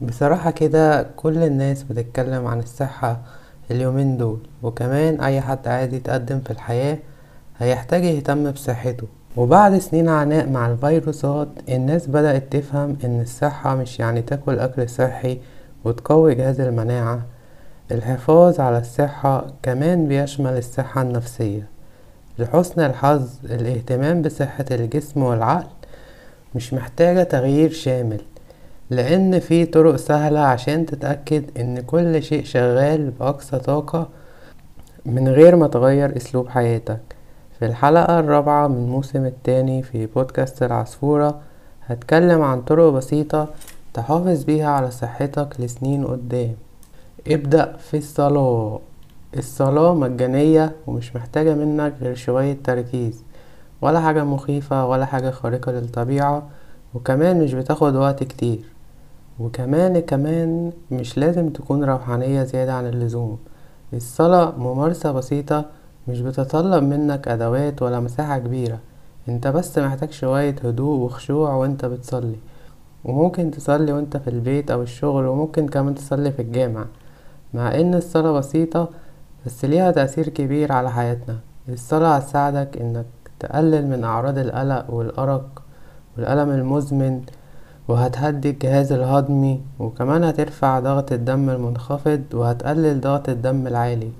بصراحة كده كل الناس بتتكلم عن الصحة اليومين دول وكمان أي حد عايز يتقدم في الحياة هيحتاج يهتم بصحته. وبعد سنين عناء مع الفيروسات الناس بدأت تفهم إن الصحة مش يعني تاكل أكل صحي وتقوي جهاز المناعة. الحفاظ على الصحة كمان بيشمل الصحة النفسية. لحسن الحظ الاهتمام بصحة الجسم والعقل مش محتاجة تغيير شامل. لأن في طرق سهلة عشان تتأكد إن كل شيء شغال بأقصى طاقة من غير ما تغير أسلوب حياتك. في الحلقة الرابعة من الموسم التاني في بودكاست العصفورة هتكلم عن طرق بسيطة تحافظ بيها على صحتك لسنين قدام. ابدأ في الصلاة. الصلاة مجانية ومش محتاجة منك غير شوية تركيز. ولا حاجة مخيفة ولا حاجة خارقة للطبيعة وكمان مش بتاخد وقت كتير. وكمان كمان مش لازم تكون روحانية زيادة عن اللزوم. الصلاة ممارسة بسيطة مش بتتطلب منك أدوات ولا مساحة كبيرة. انت بس محتاج شوية هدوء وخشوع وانت بتصلي. وممكن تصلي وانت في البيت أو الشغل وممكن كمان تصلي في الجامع. مع إن الصلاة بسيطة بس ليها تأثير كبير على حياتنا. الصلاة هتساعدك إنك تقلل من أعراض القلق والأرق والألم المزمن وهتهدي الجهاز الهضمي وكمان هترفع ضغط الدم المنخفض وهتقلل ضغط الدم العالي.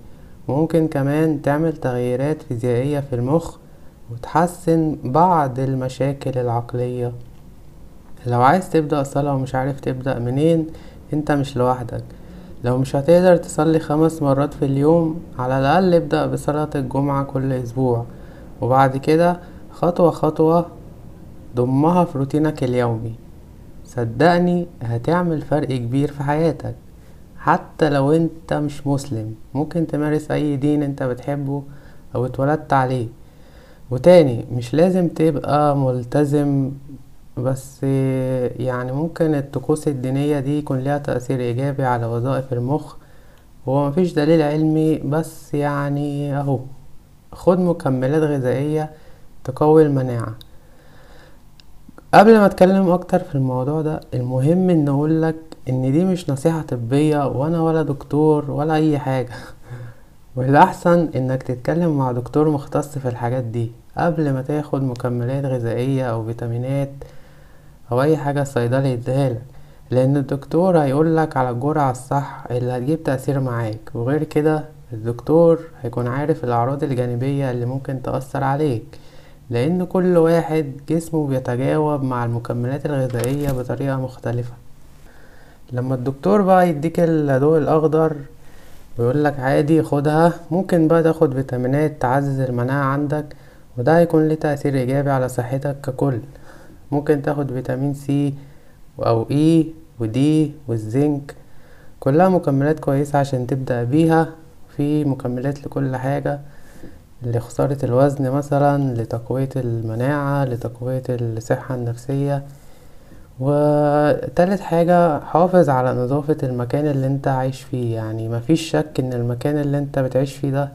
ممكن كمان تعمل تغييرات فيزيائية في المخ وتحسن بعض المشاكل العقلية. لو عايز تبدأ صلاة ومش عارف تبدأ منين انت مش لوحدك. لو مش هتقدر تصلي خمس مرات في اليوم على الأقل ابدأ بصلاة الجمعة كل أسبوع. وبعد كده خطوة خطوة ضمها في روتينك اليومي. صدقني هتعمل فرق كبير في حياتك. حتى لو انت مش مسلم ممكن تمارس أي دين انت بتحبه أو اتولدت عليه. وتاني مش لازم تبقى ملتزم بس يعني ممكن الطقوس الدينية دي يكون ليها تأثير إيجابي على وظائف المخ. هو مفيش دليل علمي بس يعني أهو خد مكملات غذائية تقوي المناعة. قبل ما اتكلم أكتر في الموضوع ده المهم ان اقولك ان دي مش نصيحة طبية وأنا ولا دكتور ولا اي حاجة. والاحسن انك تتكلم مع دكتور مختص في الحاجات دي قبل ما تاخد مكملات غذائية أو فيتامينات أو اي حاجة الصيدلي يديهالك لأن الدكتور هيقولك على الجرعة الصح اللي هتجيب تأثير معاك. وغير كده الدكتور هيكون عارف الأعراض الجانبية اللي ممكن تأثر عليك. لأن كل واحد جسمه بيتجاوب مع المكملات الغذائية بطريقة مختلفة. لما الدكتور بقى يديك الضوء الأخضر ويقولك عادي خدها. ممكن بقى تاخد فيتامينات تعزز المناعة عندك وده هيكون ليه تأثير إيجابي على صحتك ككل. ممكن تاخد فيتامين سي أو اي ودي والزنك كلها مكملات كويسة عشان تبدأ بيها. في مكملات لكل حاجة. لخسارة الوزن مثلا لتقوية المناعة لتقوية الصحة النفسية. وتالت حاجة حافظ على نظافة المكان اللي انت عايش فيه. يعني مفيش شك إن المكان اللي انت بتعيش فيه ده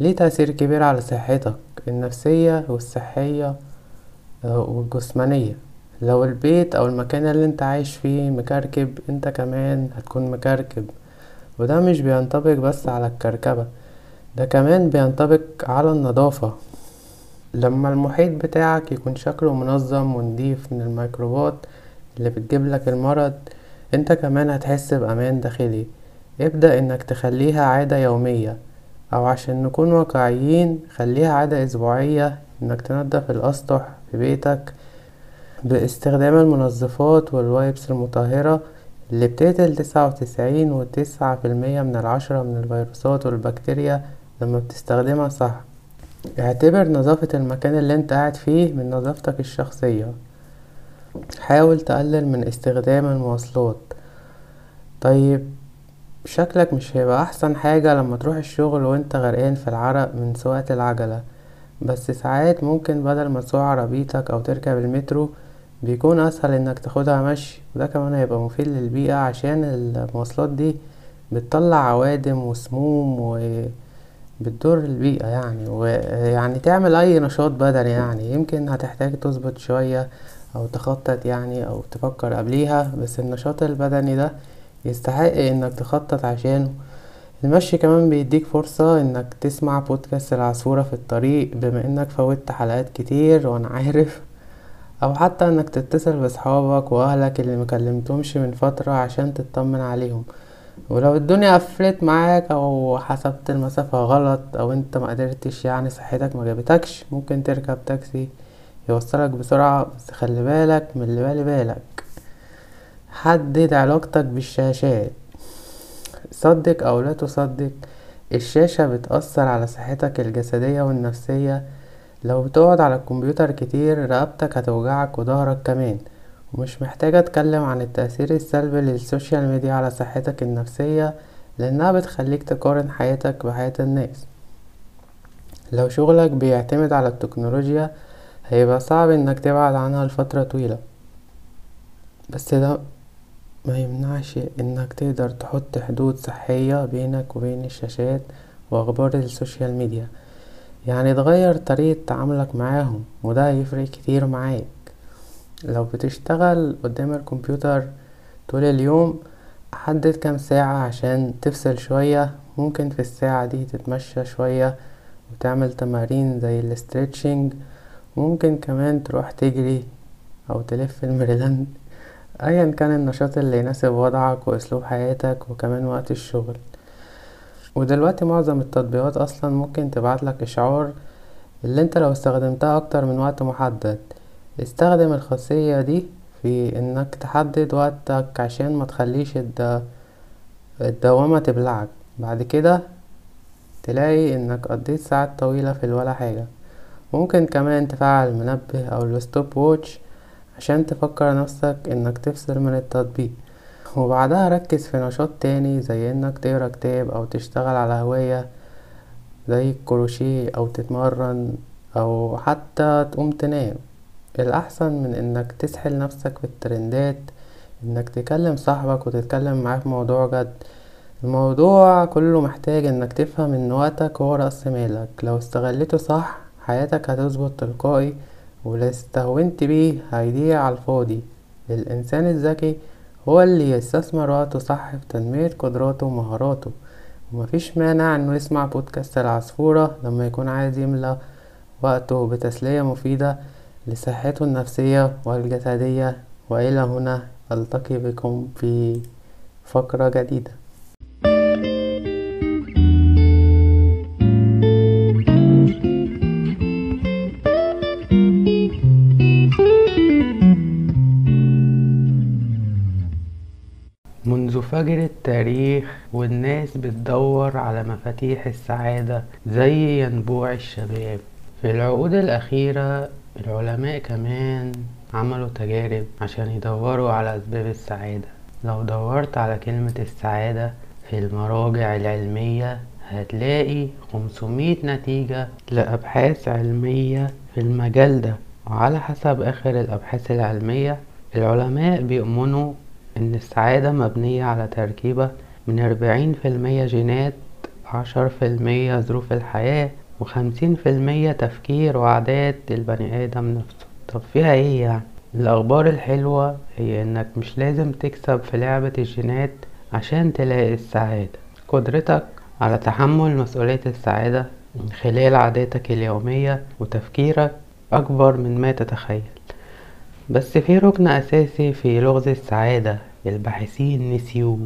ليه تأثير كبير على صحتك النفسية والصحية والجسمانية. لو البيت أو المكان اللي انت عايش فيه مكركب انت كمان هتكون مكركب. وده مش بينطبق بس على الكركبة. ده كمان بينطبق على النظافة. لما المحيط بتاعك يكون شكله منظم ونضيف من الميكروبات اللي بتجيبلك المرض انت كمان هتحس بأمان داخلي. ابدأ إنك تخليها عادة يومية أو عشان نكون واقعيين خليها عادة أسبوعية إنك تنضف الأسطح في بيتك باستخدام المنظفات والوايبس المطهرة اللي بتقتل تسعة وتسعين وتسعة في المية من العشرة من الفيروسات والبكتيريا لما بتستخدمها صح. اعتبر نظافة المكان اللي انت قاعد فيه من نظافتك الشخصية. حاول تقلل من استخدام المواصلات. طيب شكلك مش هيبقى أحسن حاجة لما تروح الشغل وانت غرقان في العرق من سواقة العجلة. بس ساعات ممكن بدل ما تسوق عربيتك أو تركب المترو بيكون أسهل إنك تاخدها مشي. وده كمان هيبقى مفيد للبيئة عشان المواصلات دي بتطلع عوادم وسموم و بتضر البيئة يعني ويعني تعمل أي نشاط بدني يعني. يمكن هتحتاج تظبط شوية أو تخطط يعني أو تفكر قبليها بس النشاط البدني ده يستحق إنك تخطط عشانه. المشي كمان بيديك فرصة إنك تسمع بودكاست العصفورة في الطريق بما إنك فوتت حلقات كتير وأنا عارف. أو حتى إنك تتصل بأصحابك وأهلك اللي مكلمتهمش من فترة عشان تطمن عليهم. ولو الدنيا قفلت معاك أو حسبت المسافة غلط أو أنت ما قدرتش يعني صحتك ما جابتكش ممكن تركب تاكسي يوصلك بسرعة بس خلي بالك من اللي بالي بالك. حدد علاقتك بالشاشات صدق أو لا تصدق الشاشة بتأثر على صحتك الجسدية والنفسية. لو بتقعد على الكمبيوتر كتير رقبتك هتوجعك وضهرك كمان. ومش محتاجة أتكلم عن التأثير السلبي للسوشيال ميديا على صحتك النفسية لأنها بتخليك تقارن حياتك بحياة الناس. لو شغلك بيعتمد على التكنولوجيا هيبقى صعب إنك تبعد عنها لفترة طويلة. بس ده ما يمنعش إنك تقدر تحط حدود صحية بينك وبين الشاشات وأخبار ال social media. يعني تغير طريقة تعاملك معاهم وده هيفرق كتير معاك. لو بتشتغل قدام الكمبيوتر طول اليوم حدد كام ساعة عشان تفصل شوية. ممكن في الساعة دي تتمشى شوية وتعمل تمارين زي ال stretching ممكن كمان تروح تجري أو تلف الميريلاند ايا كان النشاط اللي يناسب وضعك وأسلوب حياتك وكمان وقت الشغل. ودلوقتي معظم التطبيقات أصلا ممكن تبعتلك إشعار اللي أنت لو استخدمتها أكتر من وقت محدد. استخدم الخاصية دي في إنك تحدد وقتك عشان ما تخليش الد... الدوامة تبلعك. بعد كده تلاقي إنك قضيت ساعات طويلة في الولا حاجة. ممكن كمان تفعل المنبه أو ال stopwatch عشان تفكر نفسك إنك تفصل من التطبيق. وبعدها ركز في نشاط تاني زي إنك تقرأ كتاب أو تشتغل على هواية زي الكروشيه أو تتمرن أو حتى تقوم تنام. الأحسن من إنك تسحل نفسك في الترندات إنك تكلم صاحبك وتتكلم معاه في موضوع جد. الموضوع كله محتاج إنك تفهم إن وقتك هو رأس مالك. لو استغلته صح حياتك هتظبط تلقائي ولو استهونت بيه هيضيع على الفاضي. الإنسان الذكي هو اللي يستثمر وقته صح في تنمية قدراته ومهاراته. ومفيش مانع إنه يسمع بودكاست العصفورة لما يكون عايز يملى وقته بتسلية مفيدة لصحته النفسية والجسدية وإلى هنا ألتقي بكم في فقرة جديدة. منذ فجر التاريخ والناس بتدور على مفاتيح السعادة زي ينبوع الشباب. في العقود الأخيرة العلماء كمان عملوا تجارب عشان يدوروا على أسباب السعادة. لو دورت على كلمة السعادة في المراجع العلمية هتلاقي 500 نتيجة لأبحاث علمية في المجال ده. وعلى حسب آخر الأبحاث العلمية العلماء بيؤمنوا إن السعادة مبنية على تركيبة من أربعين في المية جينات عشر في المية ظروف الحياة وخمسين في المية تفكير وعادات البني آدم نفسه. طب فيها إيه يعني؟ الأخبار الحلوة هي إنك مش لازم تكسب في لعبة الجينات عشان تلاقي السعادة. قدرتك على تحمل مسؤولية السعادة من خلال عاداتك اليومية وتفكيرك أكبر من ما تتخيل. بس في ركن أساسي في لغز السعادة الباحثين نسيوه.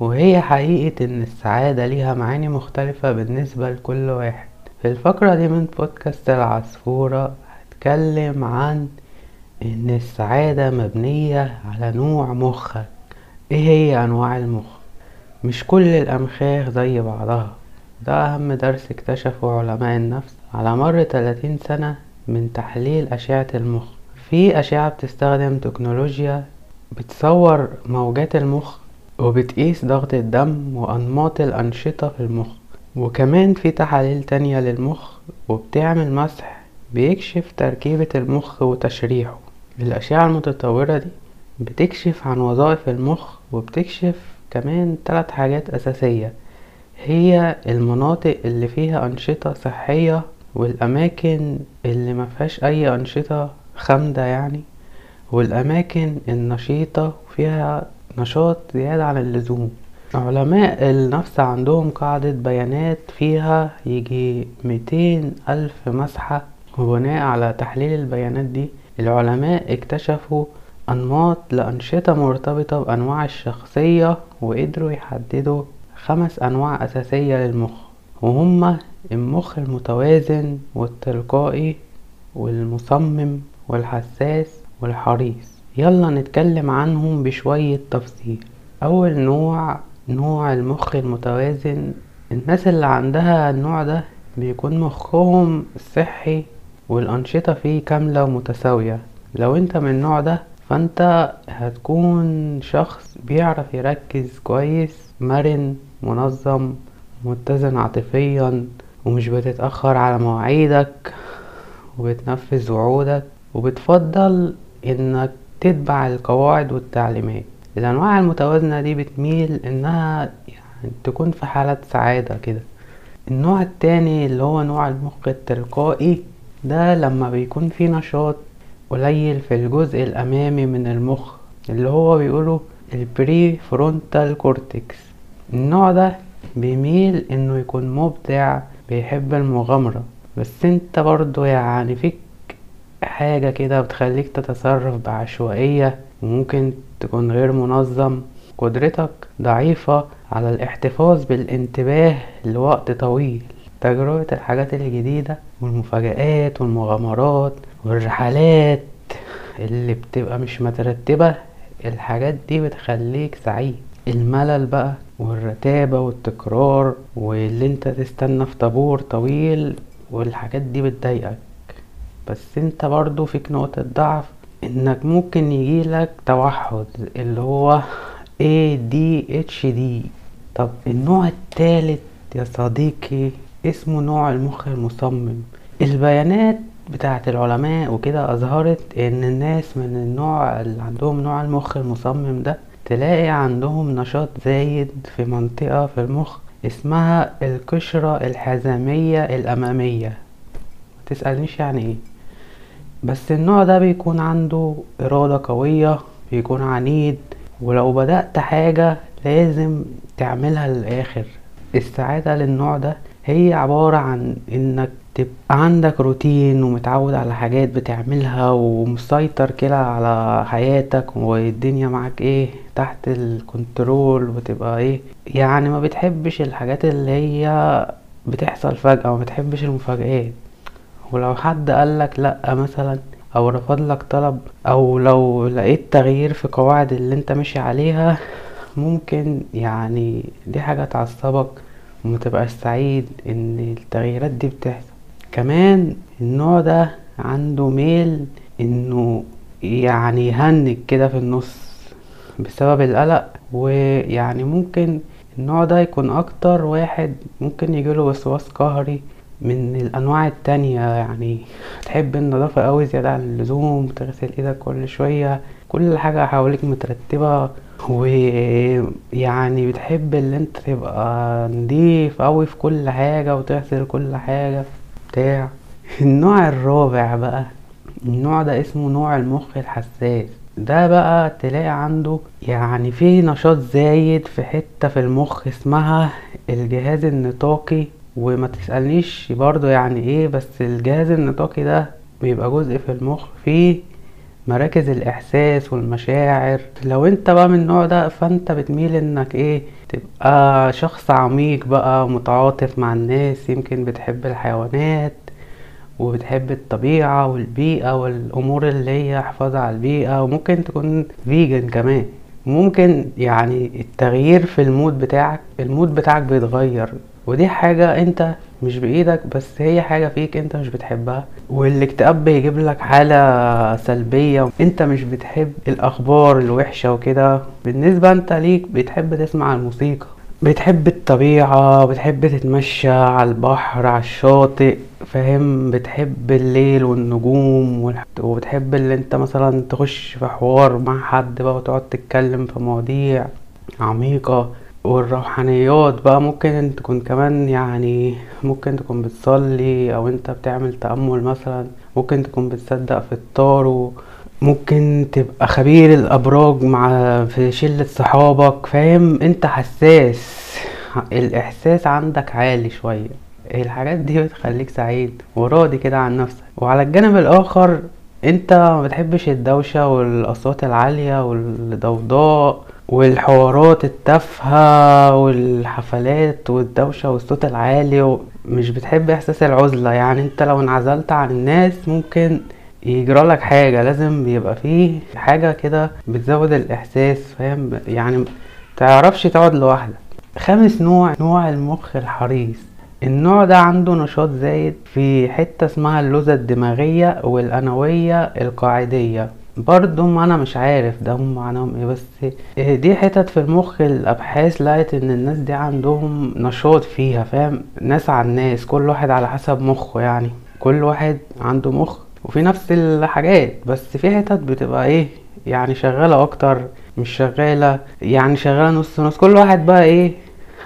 وهي حقيقة إن السعادة ليها معاني مختلفة بالنسبة لكل واحد. في الفقرة دي من بودكاست العصفورة هتكلم عن إن السعادة مبنية على نوع مخك. إيه هي أنواع المخ؟ مش كل الأمخاخ زي بعضها. ده أهم درس اكتشفه علماء النفس على مر 30 سنة من تحليل أشعة المخ. في أشعة بتستخدم تكنولوجيا بتصور موجات المخ وبتقيس ضغط الدم وأنماط الأنشطة في المخ. وكمان في تحاليل تانية للمخ وبتعمل مسح بيكشف تركيبة المخ وتشريحه. الأشعة المتطورة دي بتكشف عن وظائف المخ وبتكشف كمان تلات حاجات أساسية. هي المناطق اللي فيها أنشطة صحية والأماكن اللي مفيهاش أي أنشطة خامدة يعني والأماكن النشيطة فيها نشاط زيادة عن اللزوم. علماء النفس عندهم قاعدة بيانات فيها يجي ميتين ألف مسحة وبناء على تحليل البيانات دي. العلماء اكتشفوا أنماط لأنشطة مرتبطة بأنواع الشخصية وقدروا يحددوا خمس أنواع أساسية للمخ وهما المخ المتوازن والتلقائي والمصمم والحساس والحريص. يلا نتكلم عنهم بشوية تفصيل. أول نوع نوع المخ المتوازن. الناس اللي عندها النوع ده بيكون مخهم صحي والأنشطة فيه كاملة ومتساوية. لو انت من النوع ده فانت هتكون شخص بيعرف يركز كويس مرن منظم متزن عاطفيا ومش بتتأخر على مواعيدك وبتنفذ وعودك وبتفضل إنك تتبع القواعد والتعليمات. الأنواع المتوازنة دي بتميل إنها يعني تكون في حالة سعادة كده. النوع التاني اللي هو نوع المخ التلقائي ده لما بيكون في نشاط قليل في الجزء الأمامي من المخ اللي هو بيقوله ال prefrontal cortex. النوع ده بيميل إنه يكون مبدع بيحب المغامرة. بس أنت برضو يعني فيك حاجة كده بتخليك تتصرف بعشوائية وممكن تكون غير منظم قدرتك ضعيفة على الاحتفاظ بالانتباه لوقت طويل. تجربة الحاجات الجديدة والمفاجآت والمغامرات والرحلات اللي بتبقى مش مترتبة الحاجات دي بتخليك سعيد. الملل بقى والرتابة والتكرار واللي انت تستنى في طابور طويل والحاجات دي بتضايقك. بس انت برضو فيك نقطة ضعف إنك ممكن يجيلك توحد اللي هو ADHD طب النوع التالت يا صديقي اسمه نوع المخ المصمم. البيانات بتاعت العلماء وكده أظهرت إن الناس من النوع اللي عندهم نوع المخ المصمم ده تلاقي عندهم نشاط زايد في منطقة في المخ اسمها القشرة الحزامية الأمامية. متسألنيش يعني إيه. بس النوع ده بيكون عنده إرادة قوية بيكون عنيد ولو بدأت حاجة لازم تعملها للآخر. السعادة للنوع ده هي عبارة عن إنك تبقى عندك روتين ومتعود على حاجات بتعملها ومسيطر كده على حياتك والدنيا معاك إيه تحت الكنترول وتبقى إيه. يعني ما بتحبش الحاجات اللي هي بتحصل فجأة ما بتحبش المفاجآت. ولو حد قالك لأ مثلا أو رفض لك طلب أو لو لقيت تغيير في قواعد اللي أنت ماشي عليها ممكن يعني دي حاجة تعصبك ومتبقاش سعيد إن التغييرات دي بتحصل. كمان النوع ده عنده ميل إنه يعني يهنج كده في النص بسبب القلق ويعني ممكن النوع ده يكون أكتر واحد ممكن يجيله وسواس قهري من الأنواع التانية يعني تحب النظافة أوي زيادة عن اللزوم تغسل إيدك كل شوية كل حاجة حواليك مترتبة ويعني بتحب اللي أنت تبقى نضيف أوي في كل حاجة وتغسل كل حاجة بتاع. النوع الرابع بقى النوع ده اسمه نوع المخ الحساس. ده بقى تلاقي عنده يعني في نشاط زايد في حتة في المخ اسمها الجهاز النطاقي. وما تسألنيش برضو يعني إيه بس الجهاز النطاقي ده بيبقى جزء في المخ فيه مراكز الإحساس والمشاعر. لو أنت بقى من النوع ده فأنت بتميل إنك إيه تبقى شخص عميق بقى متعاطف مع الناس يمكن بتحب الحيوانات وبتحب الطبيعة والبيئة والأمور اللي هي حفاظ على البيئة وممكن تكون vegan كمان. ممكن يعني التغيير في ال mood بتاعك ال mood بتاعك بيتغير. ودي حاجة انت مش بإيدك بس هي حاجة فيك انت مش بتحبها. والاكتئاب بيجيب لك حالة سلبية. انت مش بتحب الأخبار الوحشة وكده. بالنسبة انت ليك بتحب تسمع الموسيقى. بتحب الطبيعة بتحب تتمشى على البحر على الشاطئ فاهم؟ بتحب الليل والنجوم وبتحب اللي انت مثلا تخش في حوار مع حد بقى وتقعد تتكلم في مواضيع عميقة. والروحانيات بقى ممكن تكون كمان يعني ممكن تكون بتصلي أو أنت بتعمل تأمل مثلا ممكن تكون بتصدق في الطارو ممكن تبقى خبير الأبراج مع في شلة صحابك فاهم؟ أنت حساس الإحساس عندك عالي شوية. الحاجات دي بتخليك سعيد وراضي كده عن نفسك. وعلى الجانب الآخر أنت ما بتحبش الدوشة والأصوات العالية والضوضاء والحوارات التافهة والحفلات والدوشة والصوت العالي مش بتحب إحساس العزلة. يعني أنت لو انعزلت عن الناس ممكن يجرالك حاجة. لازم يبقى فيه حاجة كده بتزود الإحساس فاهم؟ يعني متعرفش تقعد لوحدك. خامس نوع نوع المخ الحريص. النوع ده عنده نشاط زايد في حتة اسمها اللوزة الدماغية والأنوية القاعدية. برضو ما أنا مش عارف ده هم معناهم إيه بس دي حتت في المخ الأبحاث لقت إن الناس دي عندهم نشاط فيها فاهم؟ ناس عن ناس كل واحد على حسب مخه يعني. كل واحد عنده مخ وفي نفس الحاجات بس في حتت بتبقى إيه يعني شغالة أكتر مش شغالة يعني شغالة نص نص. كل واحد بقى إيه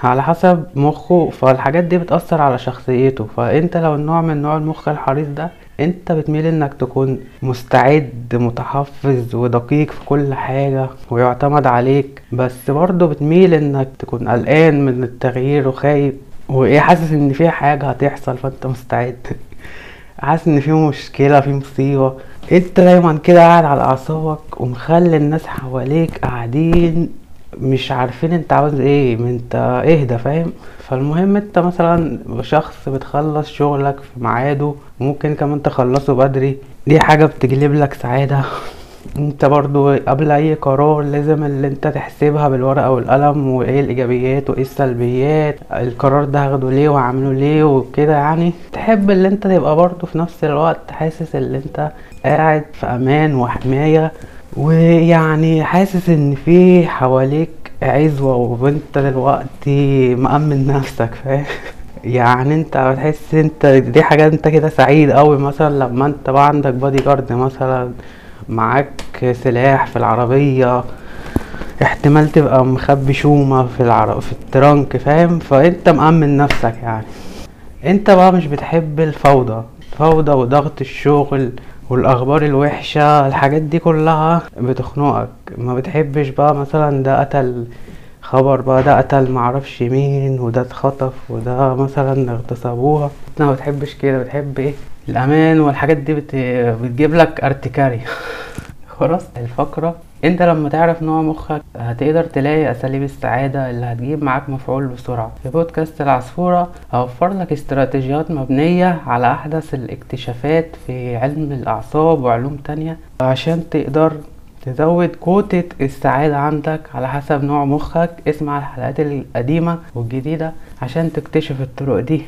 على حسب مخه فالحاجات دي بتأثر على شخصيته. فأنت لو النوع من نوع المخ الحريص ده انت بتميل انك تكون مستعد متحفز ودقيق في كل حاجة ويعتمد عليك بس برضه بتميل انك تكون قلقان من التغيير وخايف وايه حاسس ان في حاجة هتحصل فانت مستعد. حاسس ان في مشكلة في مصيبة. انت دايما كده قاعد على اعصابك ومخلي الناس حواليك قاعدين مش عارفين انت عاوز إيه انت اهدى فاهم؟ فالمهم انت مثلا شخص بتخلص شغلك في ميعاده ممكن كمان تخلصه بدري دي حاجة بتجلب لك سعادة. انت برضو قبل أي قرار لازم اللي انت تحسبها بالورقة والقلم وايه الإيجابيات وايه السلبيات القرار ده هاخده ليه وهعمله ليه وكده يعني. تحب اللي انت تبقى برضو في نفس الوقت حاسس اللي انت قاعد في أمان وحماية. ويعني حاسس إن في حواليك عزوة وانت دلوقتي مأمن نفسك فاهم يعني أنت بتحس أنت دي حاجة أنت كده سعيد قوي مثلا لما أنت بقى عندك بادي جارد مثلا معاك سلاح في العربية احتمال تبقى مخبي شومة في. في الترنك فاهم فأنت مأمن نفسك يعني أنت بقى مش بتحب الفوضى الفوضى وضغط الشغل والأخبار الوحشة الحاجات دي كلها بتخنقك. ما بتحبش بقى مثلا ده قتل خبر بقى ده قتل معرفش مين وده اتخطف وده مثلا اغتصبوها. انت ما بتحبش كده. بتحب إيه؟ الأمان والحاجات دي بت... بتجيب لك ارتكاري. خلاص الفقرة انت لما تعرف نوع مخك هتقدر تلاقي أساليب السعادة اللي هتجيب معاك مفعول بسرعة. في بودكاست العصفورة هوفر لك استراتيجيات مبنية على أحدث الاكتشافات في علم الأعصاب وعلوم تانية عشان تقدر تزود كوتة السعادة عندك على حسب نوع مخك. اسمع الحلقات القديمة والجديدة عشان تكتشف الطرق دي.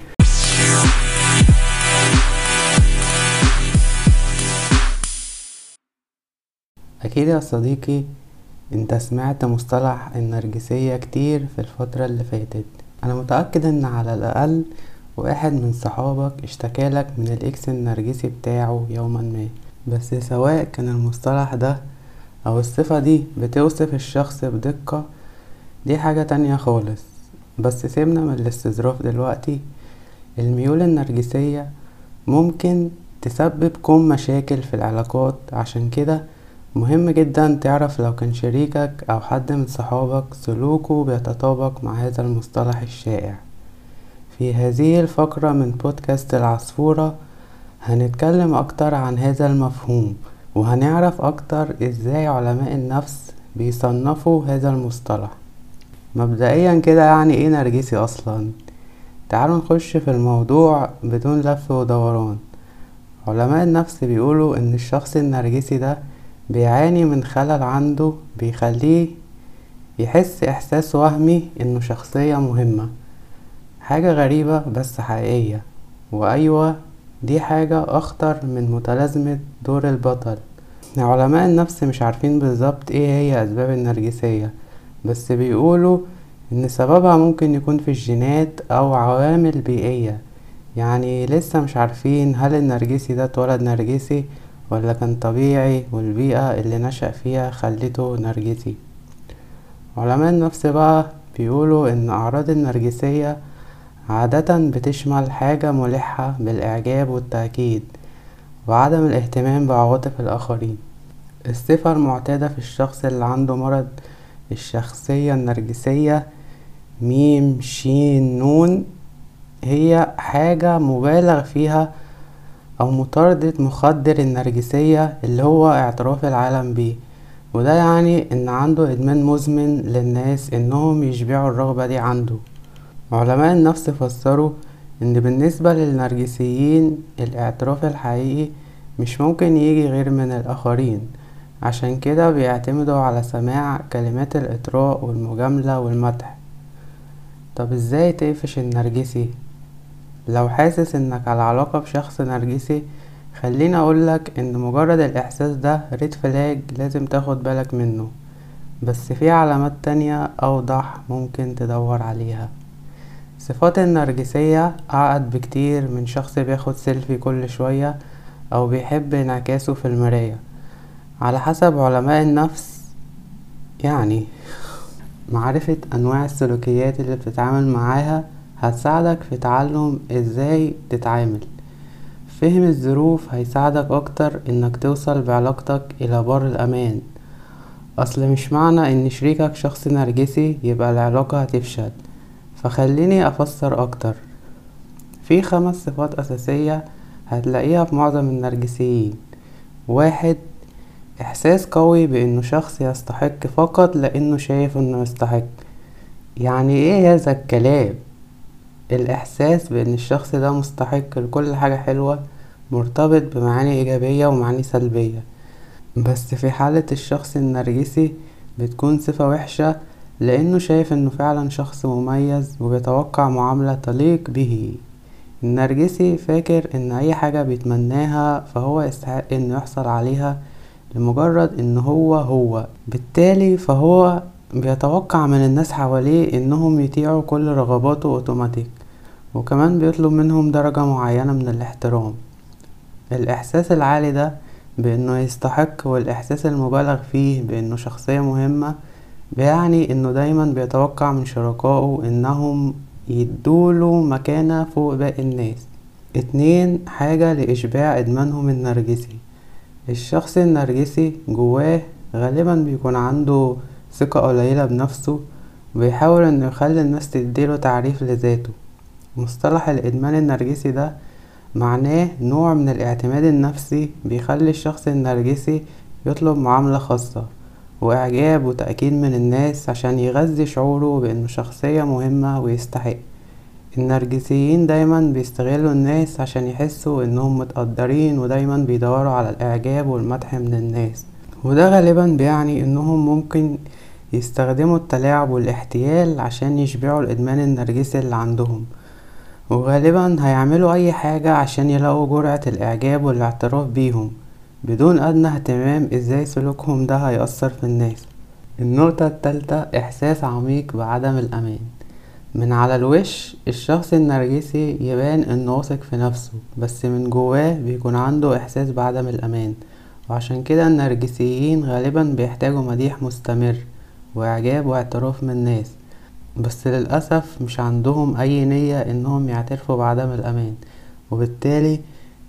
أكيد يا صديقي أنت سمعت مصطلح النرجسية كتير في الفترة اللي فاتت. أنا متأكد إن على الأقل واحد من صحابك اشتكالك من الإكس النرجسي بتاعه يوما ما. بس سواء كان المصطلح ده أو الصفة دي بتوصف الشخص بدقة دي حاجة تانية خالص. بس سيبنا من الاستظراف دلوقتي. الميول النرجسية ممكن تسبب كم مشاكل في العلاقات عشان كده مهم جدا تعرف لو كان شريكك أو حد من صحابك سلوكه بيتطابق مع هذا المصطلح الشائع. في هذه الفقرة من بودكاست العصفورة هنتكلم أكتر عن هذا المفهوم وهنعرف أكتر إزاي علماء النفس بيصنفوا هذا المصطلح. مبدئيا كده يعني إيه نرجسي أصلا؟ تعالوا نخش في الموضوع بدون لف ودوران. علماء النفس بيقولوا إن الشخص النرجسي ده بيعاني من خلل عنده بيخليه يحس إحساس وهمي إنه شخصية مهمة حاجة غريبة بس حقيقية. وأيوة دي حاجة أخطر من متلازمة دور البطل. علماء النفس مش عارفين بالظبط إيه هي أسباب النرجسية بس بيقولوا إن سببها ممكن يكون في الجينات أو عوامل بيئية. يعني لسه مش عارفين هل النرجسي ده اتولد نرجسي ولا كان طبيعي والبيئة اللي نشأ فيها خلته نرجسي. علماء النفس بقى بيقولوا إن أعراض النرجسية عادة بتشمل حاجة ملحة بالإعجاب والتأكيد وعدم الاهتمام بعواطف الآخرين. الصفة المعتادة في الشخص اللي عنده مرض الشخصية النرجسية ميم شين نون هي حاجة مبالغ فيها أو مطاردة مخدر النرجسية اللي هو اعتراف العالم بيه. وده يعني إن عنده إدمان مزمن للناس إنهم يشبعوا الرغبة دي عنده. علماء النفس فسروا إن بالنسبة للنرجسيين الاعتراف الحقيقي مش ممكن يجي غير من الآخرين. عشان كده بيعتمدوا على سماع كلمات الإطراء والمجاملة والمدح. طب إزاي تقفش النرجسي؟ لو حاسس إنك على علاقة بشخص نرجسي خليني أقولك إن مجرد الإحساس ده red flag لازم تاخد بالك منه بس في علامات تانية أوضح ممكن تدور عليها. صفات النرجسية أعقد بكتير من شخص بياخد سيلفي كل شوية أو بيحب انعكاسه في المراية. على حسب علماء النفس يعني معرفة أنواع السلوكيات اللي بتتعامل معاها هتساعدك في تعلم إزاي تتعامل. فهم الظروف هيساعدك أكتر إنك توصل بعلاقتك إلى بر الأمان. أصل مش معنى إن شريكك شخص نرجسي يبقى العلاقة هتفشل. فخليني أفسر أكتر. في خمس صفات أساسية هتلاقيها في معظم النرجسيين. واحد إحساس قوي بإنه شخص يستحق فقط لإنه شايف إنه يستحق. يعني إيه هذا الكلام؟ الإحساس بإن الشخص ده مستحق لكل حاجة حلوة مرتبط بمعاني إيجابية ومعاني سلبية. بس في حالة الشخص النرجسي بتكون صفة وحشة لأنه شايف إنه فعلا شخص مميز وبيتوقع معاملة تليق به. النرجسي فاكر إن أي حاجة بيتمناها فهو يستحق إنه يحصل عليها لمجرد إن هو هو. بالتالي فهو بيتوقع من الناس حواليه إنهم يطيعوا كل رغباته أوتوماتيك. وكمان بيطلب منهم درجة معينة من الاحترام. الإحساس العالي ده بإنه يستحق والإحساس المبالغ فيه بإنه شخصية مهمة بيعني إنه دايما بيتوقع من شركائه إنهم يدوله مكانة فوق باقي الناس. اتنين حاجة لإشباع إدمانهم النرجسي. الشخص النرجسي جواه غالبا بيكون عنده ثقة قليلة بنفسه وبيحاول إنه يخلي الناس تديله تعريف لذاته. مصطلح الإدمان النرجسي ده معناه نوع من الاعتماد النفسي بيخلي الشخص النرجسي يطلب معاملة خاصة وإعجاب وتأكيد من الناس عشان يغذي شعوره بأنه شخصية مهمة ويستحق. النرجسيين دايما بيستغلوا الناس عشان يحسوا إنهم متقدرين ودايما بيدوروا على الإعجاب والمدح من الناس. وده غالبا بيعني إنهم ممكن يستخدموا التلاعب والاحتيال عشان يشبعوا الإدمان النرجسي اللي عندهم. وغالبا هيعملوا أي حاجة عشان يلاقوا جرعة الإعجاب والاعتراف بيهم بدون أدنى اهتمام إزاي سلوكهم ده هيأثر في الناس. النقطة التالتة إحساس عميق بعدم الأمان. من على الوش الشخص النرجسي يبان إنه واثق في نفسه بس من جواه بيكون عنده إحساس بعدم الأمان. وعشان كده النرجسيين غالبا بيحتاجوا مديح مستمر وإعجاب واعتراف من الناس بس للأسف مش عندهم أي نية إنهم يعترفوا بعدم الأمان وبالتالي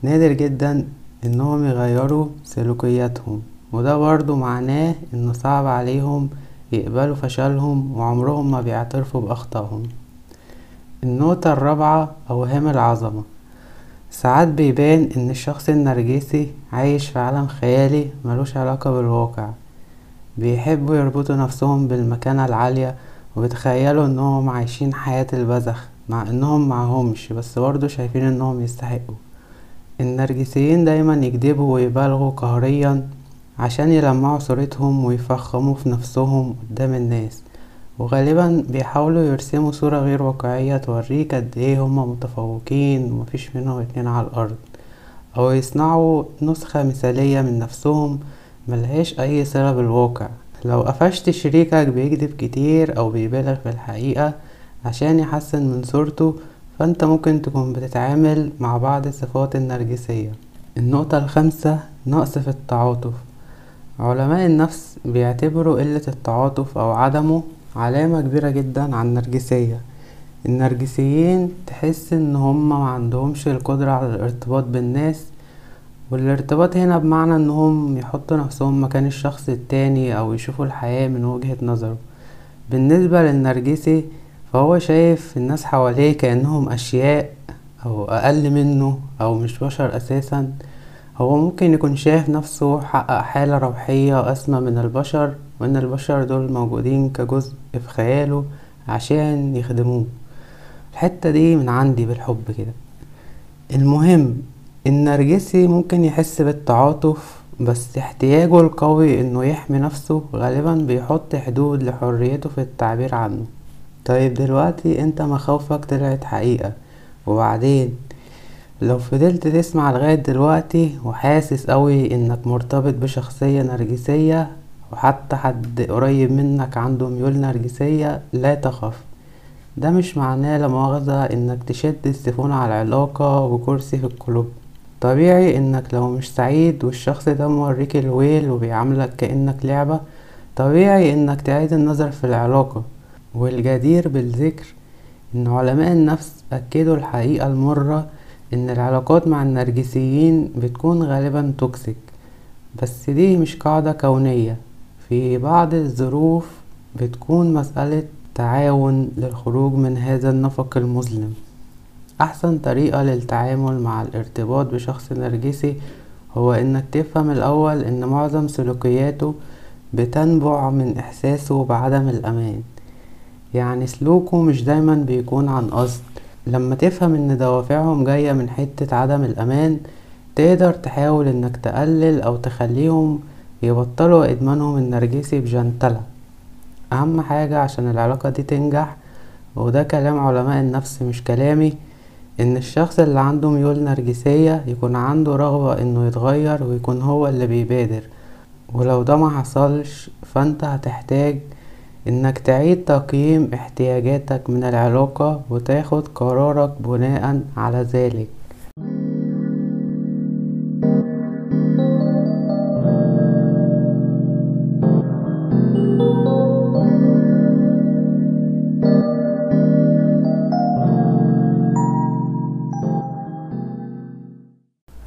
نادر جدا إنهم يغيروا سلوكياتهم وده برضو معناه انه صعب عليهم يقبلوا فشلهم وعمرهم ما بيعترفوا بأخطائهم. النقطة الرابعة أوهام العظمة. ساعات بيبان إن الشخص النرجسي عايش في عالم خيالي ملوش علاقة بالواقع. بيحبوا يربطوا نفسهم بالمكانة العالية وبيتخيلوا إنهم عايشين حياة البذخ مع إنهم معهمش بس برضه شايفين إنهم يستحقوا. النرجسيين دايما يكذبوا ويبالغوا قهريا عشان يلمعوا صورتهم ويفخموا في نفسهم قدام الناس. وغالبا بيحاولوا يرسموا صورة غير واقعية توريك قد إيه هما متفوقين ومفيش منهم اتنين على الأرض. أو يصنعوا نسخة مثالية من نفسهم ملهاش أي صلة بالواقع. لو قفشت شريكك بيكذب كتير أو بيبالغ في الحقيقة عشان يحسن من صورته فأنت ممكن تكون بتتعامل مع بعض الصفات النرجسية. النقطة الخامسة نقص في التعاطف. علماء النفس بيعتبروا قلة التعاطف أو عدمه علامة كبيرة جدا على النرجسية. النرجسيين تحس إن هما معندهمش القدرة على الارتباط بالناس والارتباط هنا بمعنى إنهم يحطوا نفسهم مكان الشخص التاني أو يشوفوا الحياة من وجهة نظره. بالنسبة للنرجسي فهو شايف الناس حواليه كأنهم أشياء أو أقل منه أو مش بشر أساسا. هو ممكن يكون شايف نفسه حقق حالة روحية أسمى من البشر وإن البشر دول موجودين كجزء في خياله عشان يخدموه. الحتة دي من عندي بالحب كده. المهم النرجسي ممكن يحس بالتعاطف بس احتياجه القوي إنه يحمي نفسه غالبا بيحط حدود لحريته في التعبير عنه. طيب دلوقتي أنت مخاوفك طلعت حقيقة وبعدين؟ لو فضلت تسمع لغاية دلوقتي وحاسس قوي إنك مرتبط بشخصية نرجسية وحتى حد قريب منك عنده ميول نرجسية لا تخف ده مش معناه لمؤاخذة إنك تشد السيفون على العلاقة وكرسي في القلوب. طبيعي إنك لو مش سعيد والشخص ده موريك الويل وبيعاملك كأنك لعبة طبيعي إنك تعيد النظر في العلاقة. والجدير بالذكر إن علماء النفس أكدوا الحقيقة المرة إن العلاقات مع النرجسيين بتكون غالبا توكسيك بس دي مش قاعدة كونية. في بعض الظروف بتكون مسألة تعاون للخروج من هذا النفق المظلم. أحسن طريقة للتعامل مع الارتباط بشخص نرجسي هو إنك تفهم الأول إن معظم سلوكياته بتنبع من إحساسه بعدم الأمان. يعني سلوكه مش دايما بيكون عن قصد. لما تفهم إن دوافعهم جاية من حتة عدم الأمان تقدر تحاول إنك تقلل أو تخليهم يبطلوا إدمانهم النرجسي بجنتلة. أهم حاجة عشان العلاقة دي تنجح وده كلام علماء النفس مش كلامي إن الشخص اللي عنده ميول نرجسية يكون عنده رغبة إنه يتغير ويكون هو اللي بيبادر. ولو ده ما حصلش فأنت هتحتاج إنك تعيد تقييم احتياجاتك من العلاقة وتاخد قرارك بناء على ذلك.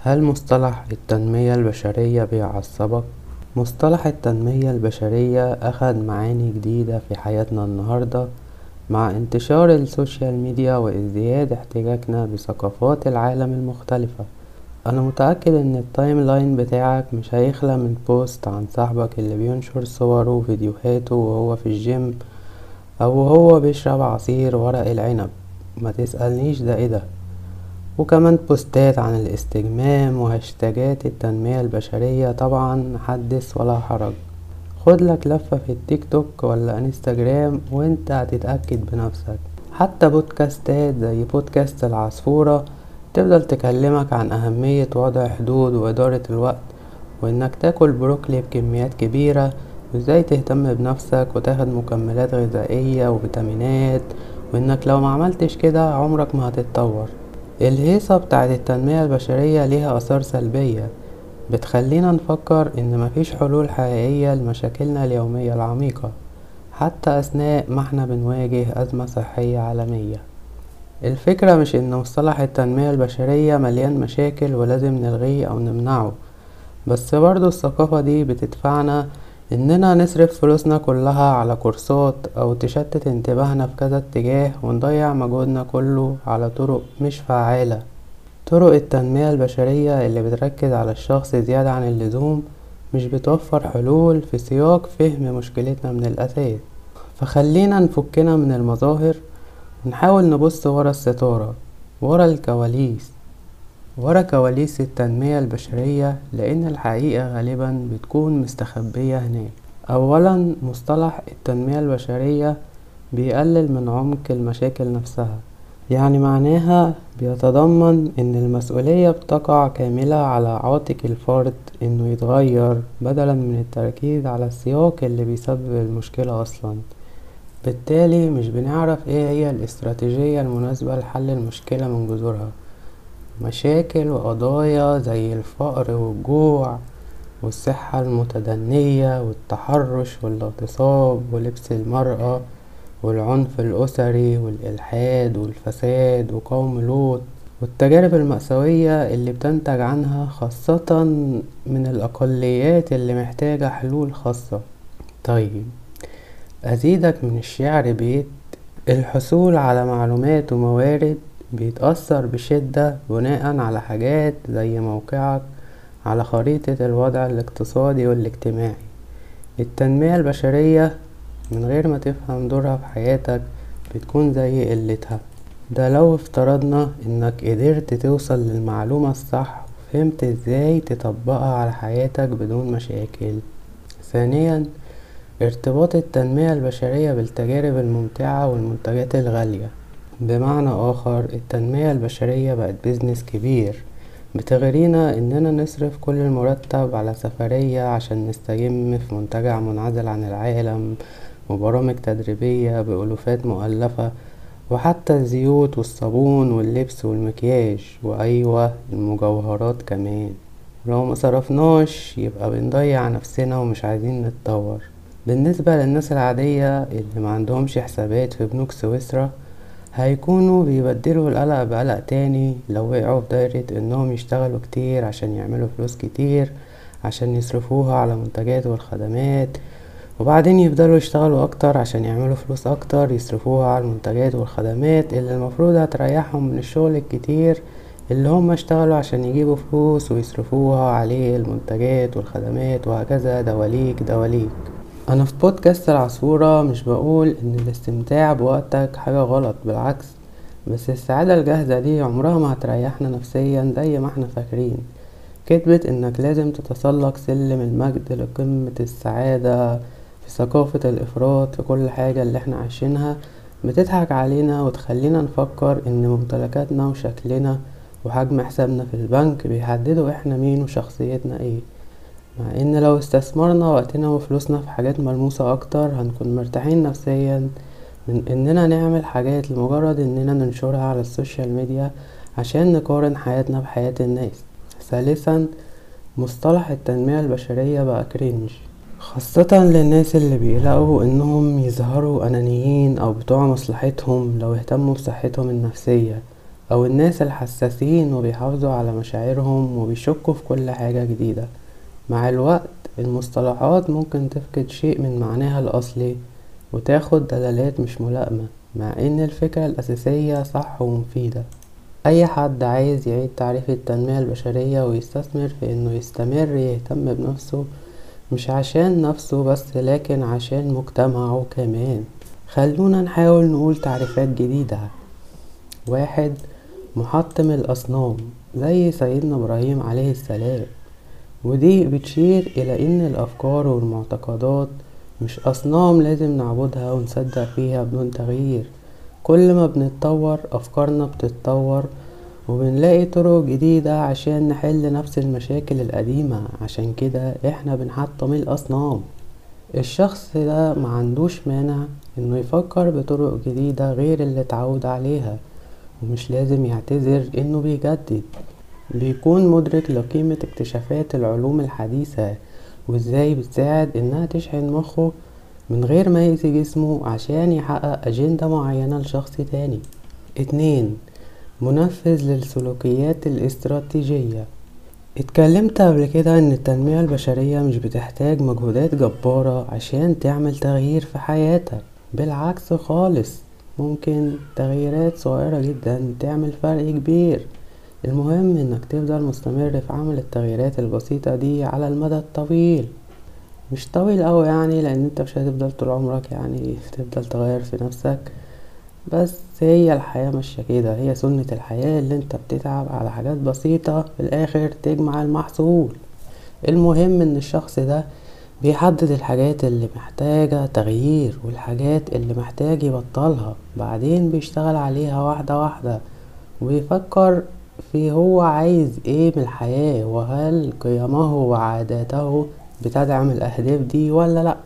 هل مصطلح التنمية البشرية بيعصبك؟ مصطلح التنمية البشرية أخد معاني جديدة في حياتنا النهاردة. مع انتشار ال social media وازدياد احتكاكنا بثقافات العالم المختلفة أنا متأكد إن ال timeline بتاعك مش هيخلى من post عن صاحبك اللي بينشر صوره وفيديوهاته وهو في الجيم أو هو بيشرب عصير ورق العنب. ما تسألنيش ده إيه ده. وكمان بوستات عن الاستجمام وهاشتاجات التنمية البشرية. طبعا حدث ولا حرج. خد لك لفة في التيك توك ولا انستجرام وانت هتتأكد بنفسك. حتى بودكاستات زي بودكاست العصفورة تفضل تكلمك عن أهمية وضع حدود وإدارة الوقت وإنك تاكل بروكلي بكميات كبيرة وإزاي تهتم بنفسك وتاخد مكملات غذائية وفيتامينات وإنك لو ما عملتش كده عمرك ما هتتطور. الهيصة بتاعت التنمية البشرية ليها آثار سلبية. بتخلينا نفكر إن مفيش حلول حقيقية لمشاكلنا اليومية العميقة حتى أثناء ما إحنا بنواجه أزمة صحية عالمية. الفكرة مش إن مصطلح التنمية البشرية مليان مشاكل ولازم نلغيه أو نمنعه بس برضو الثقافة دي بتدفعنا إننا نصرف فلوسنا كلها على كورسات أو تشتت انتباهنا في كذا اتجاه ونضيع مجهودنا كله على طرق مش فعالة. طرق التنمية البشرية اللي بتركز على الشخص زيادة عن اللزوم مش بتوفر حلول في سياق فهم مشكلتنا من الأساس. فخلينا نفكنا من المظاهر ونحاول نبص ورا الستارة ورا الكواليس. ورا كواليس التنمية البشرية لأن الحقيقة غالبا بتكون مستخبية هناك. أولا مصطلح التنمية البشرية بيقلل من عمق المشاكل نفسها. يعني معناها بيتضمن إن المسؤولية بتقع كاملة على عاتق الفرد إنه يتغير بدلا من التركيز على السياق اللي بيسبب المشكلة أصلا. بالتالي مش بنعرف إيه هي الاستراتيجية المناسبة لحل المشكلة من جذورها. مشاكل وقضايا زي الفقر والجوع والصحة المتدنية والتحرش والاغتصاب ولبس المرأة والعنف الأسري والإلحاد والفساد وقوم لوط والتجارب المأساوية اللي بتنتج عنها خاصة من الأقليات اللي محتاجة حلول خاصة. طيب أزيدك من الشعر بيت الحصول على معلومات وموارد بيتأثر بشدة بناء على حاجات زي موقعك على خريطة الوضع الاقتصادي والاجتماعي. التنمية البشرية من غير ما تفهم دورها في حياتك بتكون زي قلتها. ده لو افترضنا إنك قدرت توصل للمعلومة الصح وفهمت إزاي تطبقها على حياتك بدون مشاكل. ثانيا ارتباط التنمية البشرية بالتجارب الممتعة والمنتجات الغالية. بمعنى آخر التنمية البشرية بقت بيزنس كبير. بتغرينا إننا نصرف كل المرتب على سفرية عشان نستجم في منتجع منعزل عن العالم وبرامج تدريبية بألوفات مؤلفة وحتى الزيوت والصابون واللبس والمكياج وأيوة المجوهرات كمان. لو مصرفناش يبقى بنضيع نفسنا ومش عايزين نتطور. بالنسبة للناس العادية اللي معندهمش حسابات في بنوك سويسرا هيكونوا بيبدلوا القلق بقلق تاني. لو وقعوا في دايرة إنهم يشتغلوا كتير عشان يعملوا فلوس كتير عشان يصرفوها على المنتجات والخدمات وبعدين يفضلوا يشتغلوا أكتر عشان يعملوا فلوس أكتر يصرفوها على المنتجات والخدمات اللي المفروض هتريحهم من الشغل الكتير اللي هم اشتغلوا عشان يجيبوا فلوس ويصرفوها عليه المنتجات والخدمات وهكذا دواليك دواليك. أنا في بودكاست العصفورة مش بقول إن الاستمتاع بوقتك حاجة غلط بالعكس. بس السعادة الجاهزة دي عمرها ما هتريحنا نفسيا زي ما إحنا فاكرين. كتبة إنك لازم تتسلق سلم المجد لقمة السعادة في ثقافة الإفراط في كل حاجة اللي إحنا عايشينها. بتضحك علينا وتخلينا نفكر إن ممتلكاتنا وشكلنا وحجم حسابنا في البنك بيحددوا إحنا مين وشخصيتنا إيه. مع إن لو استثمرنا وقتنا وفلوسنا في حاجات ملموسة أكتر هنكون مرتاحين نفسيا. من إننا نعمل حاجات لمجرد إننا ننشرها على السوشيال ميديا عشان نقارن حياتنا بحياة الناس. ثالثا مصطلح التنمية البشرية بقى كرينج خاصة للناس اللي بيقلقوا إنهم يظهروا أنانيين أو بتوع مصلحتهم لو اهتموا بصحتهم النفسية أو الناس الحساسين وبيحافظوا على مشاعرهم وبيشكوا في كل حاجة جديدة. مع الوقت المصطلحات ممكن تفقد شيء من معناها الأصلي وتاخد دلالات مش ملائمة مع إن الفكرة الأساسية صح ومفيدة. أي حد عايز يعيد تعريف التنمية البشرية ويستثمر في إنه يستمر يهتم بنفسه مش عشان نفسه بس لكن عشان مجتمعه كمان. خلونا نحاول نقول تعريفات جديدة. واحد محطم الأصنام زي سيدنا إبراهيم عليه السلام. ودي بتشير إلى إن الأفكار والمعتقدات مش أصنام لازم نعبدها ونصدق فيها بدون تغيير. كل ما بنتطور أفكارنا بتتطور وبنلاقي طرق جديدة عشان نحل نفس المشاكل القديمة. عشان كده إحنا بنحطم الأصنام. الشخص ده معندوش مانع إنه يفكر بطرق جديدة غير اللي اتعود عليها ومش لازم يعتذر إنه بيجدد. بيكون مدرك لقيمة اكتشافات العلوم الحديثة وإزاي بتساعد إنها تشحن مخه من غير ما يأذي جسمه عشان يحقق أجندة معينة لشخص تاني. اتنين منفذ للسلوكيات الاستراتيجية. اتكلمت قبل كده إن التنمية البشرية مش بتحتاج مجهودات جبارة عشان تعمل تغيير في حياتك. بالعكس خالص ممكن تغييرات صغيرة جدا تعمل فرق كبير. المهم إنك تفضل مستمر في عمل التغييرات البسيطة دي على المدى الطويل. مش طويل أوي يعني لأن أنت مش هتفضل طول عمرك يعني تفضل تغير في نفسك. بس هي الحياة ماشية كده هي سنة الحياة اللي أنت بتتعب على حاجات بسيطة في الآخر تجمع المحصول. المهم إن الشخص ده بيحدد الحاجات اللي محتاجة تغيير والحاجات اللي محتاج يبطلها بعدين بيشتغل عليها واحدة واحدة وبيفكر في هو عايز إيه من الحياة؟ وهل قيمه وعاداته بتدعم الأهداف دي ولا لأ؟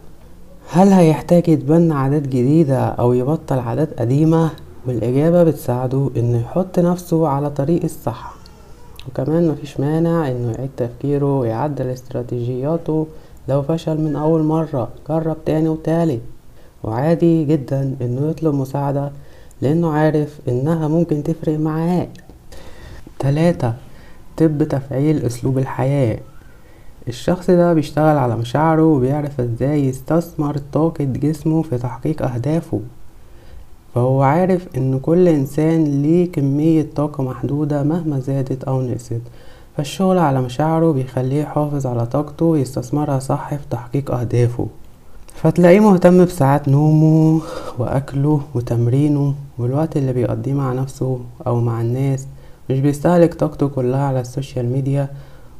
هل هيحتاج يتبنى عادات جديدة أو يبطل عادات قديمة؟ والإجابة بتساعده إنه يحط نفسه على طريق الصح. وكمان مفيش مانع إنه يعيد تفكيره ويعدل استراتيجياته لو فشل من أول مرة جرب تاني وتالت. وعادي جدا إنه يطلب مساعدة لأنه عارف إنها ممكن تفرق معاه. تلاتة طب تفعيل أسلوب الحياة. الشخص ده بيشتغل على مشاعره وبيعرف إزاي يستثمر طاقة جسمه في تحقيق أهدافه. فهو عارف إن كل إنسان ليه كمية طاقة محدودة مهما زادت أو نقصت. فالشغل على مشاعره بيخليه يحافظ على طاقته ويستثمرها صح في تحقيق أهدافه. فتلاقيه مهتم بساعات نومه وأكله وتمرينه والوقت اللي بيقضيه مع نفسه أو مع الناس. مش بيستهلك طاقته كلها على السوشيال ميديا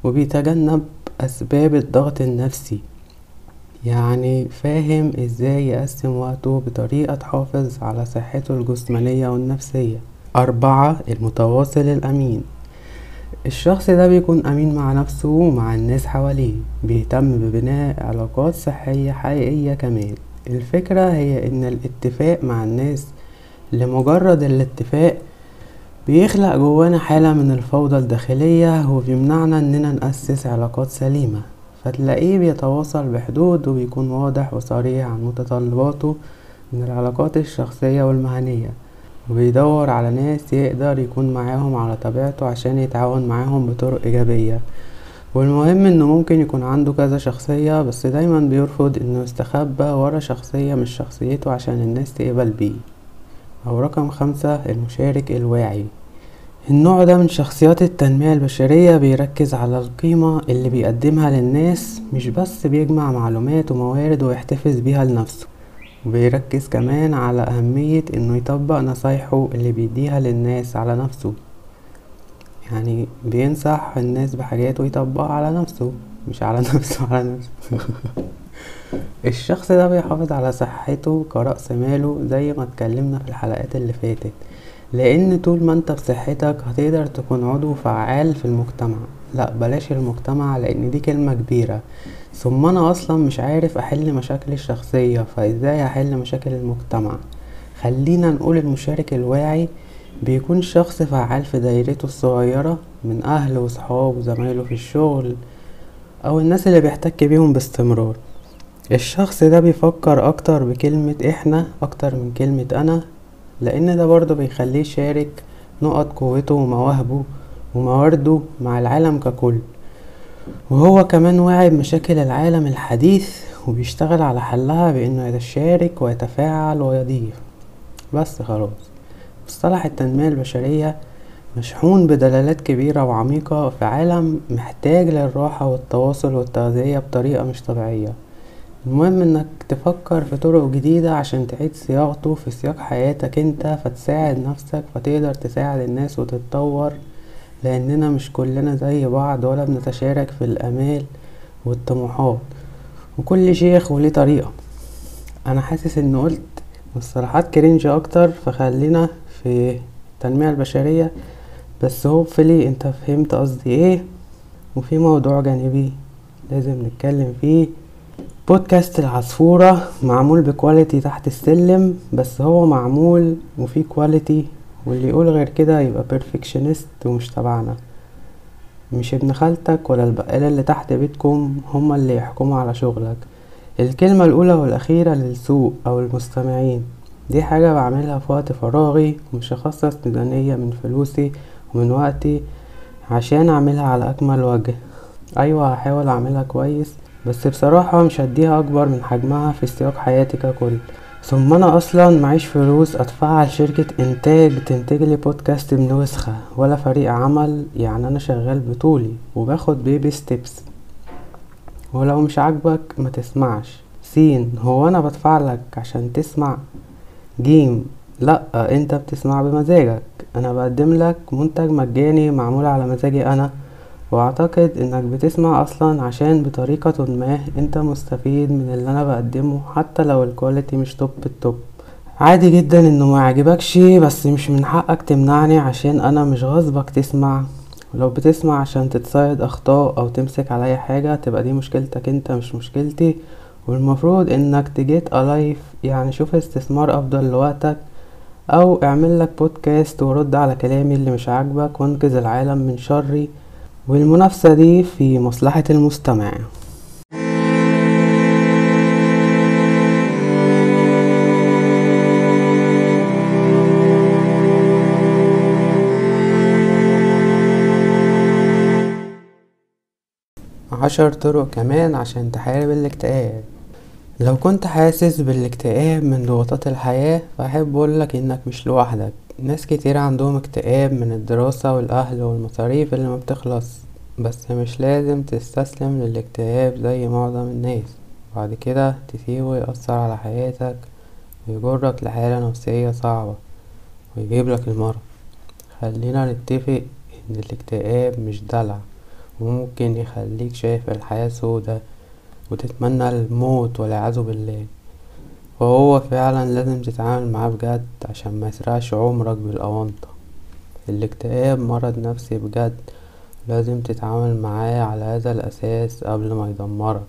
وبيتجنب أسباب الضغط النفسي. يعني فاهم إزاي يقسم وقته بطريقة تحافظ على صحته الجسمانية والنفسية. أربعة المتواصل الأمين. الشخص ده بيكون أمين مع نفسه ومع الناس حواليه. بيهتم ببناء علاقات صحية حقيقية كمان. الفكرة هي إن الاتفاق مع الناس لمجرد الاتفاق بيخلق جوانا حالة من الفوضى الداخلية وبيمنعنا إننا نأسس علاقات سليمة. فتلاقيه بيتواصل بحدود وبيكون واضح وصريح عن متطلباته من العلاقات الشخصية والمهنية. وبيدور على ناس يقدر يكون معاهم على طبيعته عشان يتعاون معاهم بطرق إيجابية. والمهم إنه ممكن يكون عنده كذا شخصية بس دايما بيرفض إنه يستخبى ورا شخصية مش شخصيته عشان الناس تقبل بيه. أو رقم خمسة المشارك الواعي. النوع ده من شخصيات التنمية البشرية بيركز على القيمة اللي بيقدمها للناس مش بس بيجمع معلومات وموارد ويحتفظ بيها لنفسه وبيركز كمان على أهمية إنه يطبق نصايحه اللي بيديها للناس على نفسه. يعني بينصح الناس بحاجات ويطبقها على نفسه مش على نفسه على نفسه. الشخص ده بيحافظ على صحته كرأس ماله زي ما اتكلمنا في الحلقات اللي فاتت. لأن طول ما أنت بصحتك هتقدر تكون عضو فعال في المجتمع. لا بلاش المجتمع لأن دي كلمة كبيرة. ثم أنا أصلا مش عارف أحل مشاكلي الشخصية فإزاي أحل مشاكل المجتمع؟ خلينا نقول المشارك الواعي بيكون شخص فعال في دايرته الصغيرة من أهل وصحاب وزمايله في الشغل أو الناس اللي بيحتك بيهم باستمرار. الشخص ده بيفكر أكتر بكلمة إحنا أكتر من كلمة أنا لأن ده برضه بيخليه يشارك نقط قوته ومواهبه وموارده مع العالم ككل. وهو كمان واعي بمشاكل العالم الحديث وبيشتغل على حلها بإنه يتشارك ويتفاعل ويضيف. بس خلاص. مصطلح التنمية البشرية مشحون بدلالات كبيرة وعميقة في عالم محتاج للراحة والتواصل والتغذية بطريقة مش طبيعية. المهم إنك تفكر في طرق جديدة عشان تعيد صياغته في سياق حياتك أنت فتساعد نفسك فتقدر تساعد الناس وتتطور لأننا مش كلنا زي بعض ولا بنتشارك في الأمال والطموحات وكل شيخ وليه طريقة. أنا حاسس ان قلت مصطلحات cringe أكتر فخلينا في التنمية البشرية. بس hopefully أنت فهمت قصدي إيه وفي موضوع جانبي لازم نتكلم فيه. بودكاست العصفورة معمول ب quality تحت السلم بس هو معمول وفيه quality واللي يقول غير كده يبقى perfectionist ومش تبعنا. مش ابن خالتك ولا البقالة اللي تحت بيتكم هما اللي يحكموا على شغلك. الكلمة الأولى والأخيرة للسوق أو المستمعين. دي حاجة بعملها في وقت فراغي ومش هخصص ميزانية من فلوسي ومن وقتي عشان أعملها على أكمل وجه. أيوة هحاول أعملها كويس. بس بصراحة مش هديها أكبر من حجمها في سياق حياتي ككل. ثم أنا أصلا معيش فلوس أدفعها لشركة إنتاج تنتجلي بودكاست بنسخة ولا فريق عمل يعني أنا شغال بطولي وباخد بيبي ستيبس ولو مش عاجبك ما تسمعش. سين هو أنا بدفعلك عشان تسمع؟ جيم لأ أنت بتسمع بمزاجك. أنا بقدم لك منتج مجاني معمول على مزاجي أنا. واعتقد إنك بتسمع أصلا عشان بطريقة ما أنت مستفيد من اللي أنا بقدمه حتى لو ال quality مش top ال top عادي جدا إنه ما يعجبكش بس مش من حقك تمنعني عشان أنا مش غصبك تسمع. ولو بتسمع عشان تتصيد أخطاء أو تمسك عليا حاجة تبقى دي مشكلتك أنت مش مشكلتي. والمفروض إنك تجيت الايف يعني شوف استثمار أفضل لوقتك. أو اعمل لك بودكاست ورد على كلامي اللي مش عاجبك وانقذ العالم من شري. والمنافسة دي في مصلحة المستمع. عشر طرق كمان عشان تحارب الاكتئاب. لو كنت حاسس بالاكتئاب من ضغوطات الحياة فأحب أقولك إنك مش لوحدك. ناس كتير عندهم اكتئاب من الدراسة والأهل والمصاريف اللي ما بتخلص بس مش لازم تستسلم للاكتئاب زي معظم الناس. بعد كده تسيبه يأثر على حياتك ويجرك لحالة نفسية صعبة ويجيبلك المرض. خلينا نتفق إن الاكتئاب مش دلع وممكن يخليك شايف الحياة سودا وتتمنى الموت والعياذ بالله. وهو فعلا لازم تتعامل معاه بجد عشان ما يسرقش عمرك بالأونطة. الاكتئاب مرض نفسي بجد لازم تتعامل معاه على هذا الأساس قبل ما يدمرك.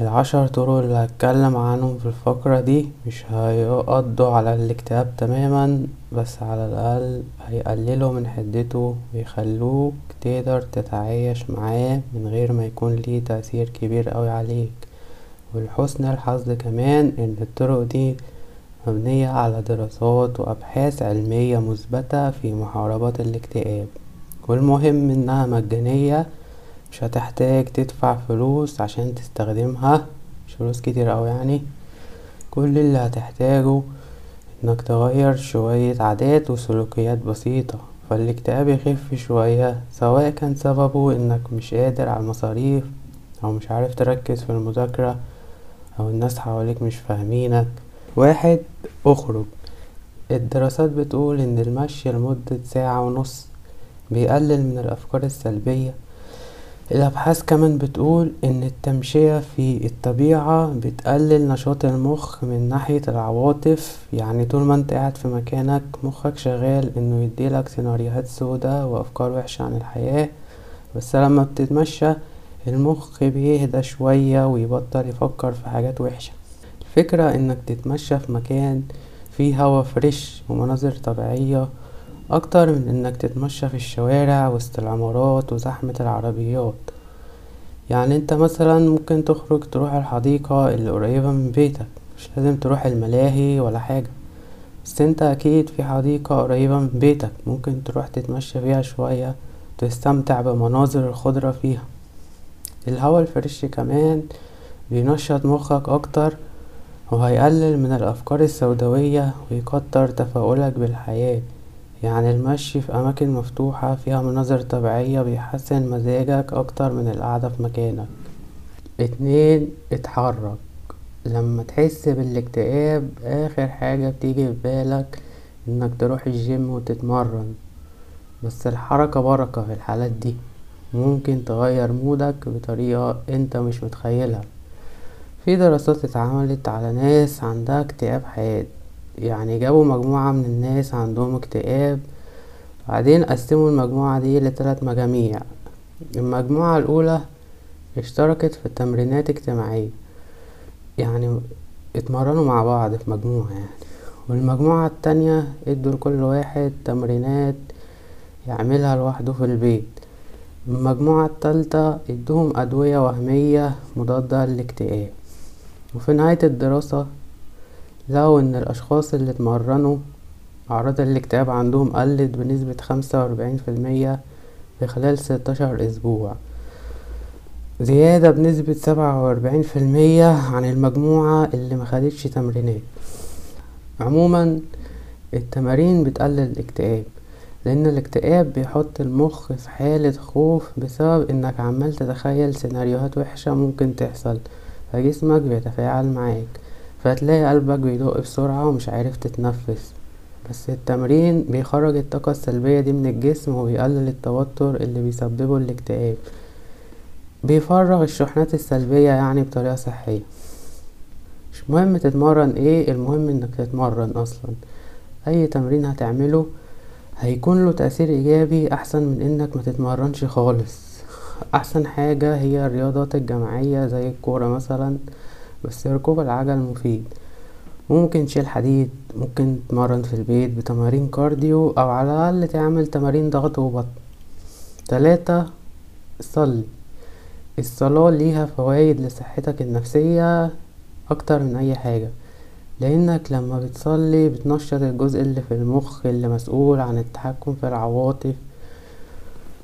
العشر طرق اللي هتكلم عنهم في الفقرة دي مش هيقضوا على الاكتئاب تماما بس على الأقل هيقللوا من حدته ويخلوك تقدر تتعايش معاه من غير ما يكون ليه تأثير كبير أوي عليك. ولحسن الحظ كمان إن الطرق دي مبنية على دراسات وأبحاث علمية مثبتة في محاربة الاكتئاب. والمهم إنها مجانية مش هتحتاج تدفع فلوس عشان تستخدمها. مش فلوس كتير أوي يعني. كل اللي هتحتاجه إنك تغير شوية عادات وسلوكيات بسيطة. فالاكتئاب يخف شوية سواء كان سببه إنك مش قادر على المصاريف أو مش عارف تركز في المذاكرة. أو الناس حواليك مش فاهمينك. واحد أخرج. الدراسات بتقول إن المشي لمدة ساعة ونص بيقلل من الأفكار السلبية. الأبحاث كمان بتقول إن التمشية في الطبيعة بتقلل نشاط المخ من ناحية العواطف. يعني طول ما أنت قاعد في مكانك مخك شغال إنه يديلك سيناريوهات سودا وأفكار وحشة عن الحياة. بس لما بتتمشى المخ بيهدى شوية ويبطل يفكر في حاجات وحشة. الفكرة إنك تتمشى في مكان فيه هوا فريش ومناظر طبيعية أكتر من إنك تتمشى في الشوارع وسط العمارات وزحمة العربيات. يعني أنت مثلا ممكن تخرج تروح الحديقة اللي قريبة من بيتك. مش لازم تروح الملاهي ولا حاجة. بس أنت أكيد في حديقة قريبة من بيتك ممكن تروح تتمشى فيها شوية تستمتع بمناظر الخضرة فيها. الهوا الفريش كمان بينشط مخك أكتر وهيقلل من الأفكار السوداوية ويكتر تفاؤلك بالحياة. يعني المشي في أماكن مفتوحة فيها مناظر طبيعية بيحسن مزاجك أكتر من القعدة في مكانك. اتنين اتحرك. لما تحس بالاكتئاب آخر حاجة بتيجي في بالك إنك تروح الجيم وتتمرن. بس الحركة بركة في الحالات دي. ممكن تغير مودك بطريقة انت مش متخيلها. في دراسات اتعملت على ناس عندها اكتئاب حاد يعني جابوا مجموعة من الناس عندهم اكتئاب بعدين قسموا المجموعة دي لتلات مجاميع. المجموعة الأولى اشتركت في تمرينات اجتماعية يعني اتمرنوا مع بعض في مجموعة يعني. والمجموعة التانية ادوا لكل واحد تمرينات يعملها لوحده في البيت. المجموعة التالتة ادوهم أدوية وهمية مضادة للاكتئاب. وفي نهاية الدراسة لقوا إن الأشخاص اللي اتمرنوا أعراض الاكتئاب عندهم قلت بنسبة خمسة وأربعين في المية في خلال ستاشر أسبوع. زيادة بنسبة سبعة وأربعين في المية عن المجموعة اللي مخدتش تمرينات. عموما التمارين بتقلل الاكتئاب. لأن الاكتئاب بيحط المخ في حالة خوف بسبب إنك عمال تتخيل سيناريوهات وحشة ممكن تحصل فجسمك بيتفاعل معاك فتلاقي قلبك بيدق بسرعة ومش عارف تتنفس. بس التمرين بيخرج الطاقة السلبية دي من الجسم وبيقلل التوتر اللي بيسببه الاكتئاب. بيفرغ الشحنات السلبية يعني بطريقة صحية. مش مهم تتمرن إيه المهم إنك تتمرن أصلا. أي تمرين هتعمله هيكون له تأثير إيجابي أحسن من إنك ما تتمرنش خالص. أحسن حاجة هي الرياضات الجماعية زي الكورة مثلا بس ركوب العجل مفيد. ممكن تشيل حديد ممكن تتمرن في البيت بتمارين كارديو أو على الأقل تعمل تمارين ضغط وبطن. تلاتة صلي الصلاة ليها فوائد لصحتك النفسية أكتر من أي حاجة. لأنك لما بتصلي بتنشط الجزء اللي في المخ اللي مسؤول عن التحكم في العواطف.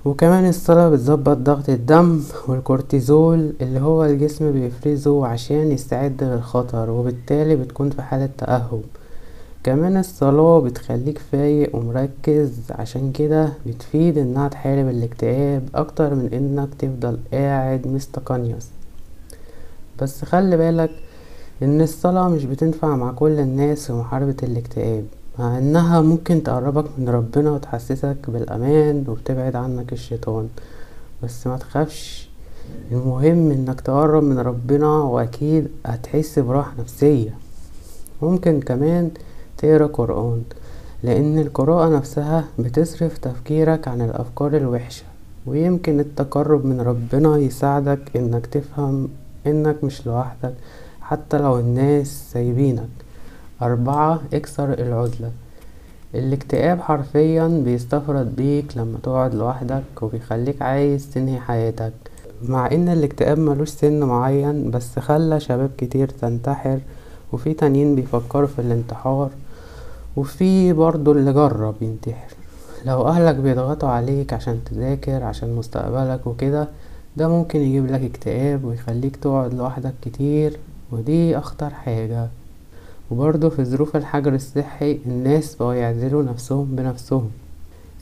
وكمان الصلاة بتظبط ضغط الدم والكورتيزول اللي هو الجسم بيفرزه عشان يستعد للخطر وبالتالي بتكون في حالة تأهب. كمان الصلاة بتخليك فايق ومركز عشان كده بتفيد إنها تحارب الاكتئاب أكتر من إنك تفضل قاعد مستقنيس بس خلي بالك ان الصلاة مش بتنفع مع كل الناس في محاربة الاكتئاب مع إنها ممكن تقربك من ربنا وتحسسك بالأمان وبتبعد عنك الشيطان. بس ما تخافش المهم إنك تقرب من ربنا وأكيد هتحس براحة نفسية. ممكن كمان تقرأ قرآن لأن القراءة نفسها بتصرف تفكيرك عن الأفكار الوحشة ويمكن التقرب من ربنا يساعدك إنك تفهم إنك مش لوحدك. حتى لو الناس سايبينك. أربعة اكسر العزلة. الاكتئاب حرفيا بيستفرد بيك لما تقعد لوحدك وبيخليك عايز تنهي حياتك. مع إن الاكتئاب ملوش سن معين بس خلى شباب كتير تنتحر وفي تانيين بيفكروا في الانتحار وفي برضو اللي جرب ينتحر. لو أهلك بيضغطوا عليك عشان تذاكر عشان مستقبلك وكده ده ممكن يجيب لك اكتئاب ويخليك تقعد لوحدك كتير. ودي أخطر حاجة. وبرضه في ظروف الحجر الصحي الناس بقوا يعزلوا نفسهم بنفسهم.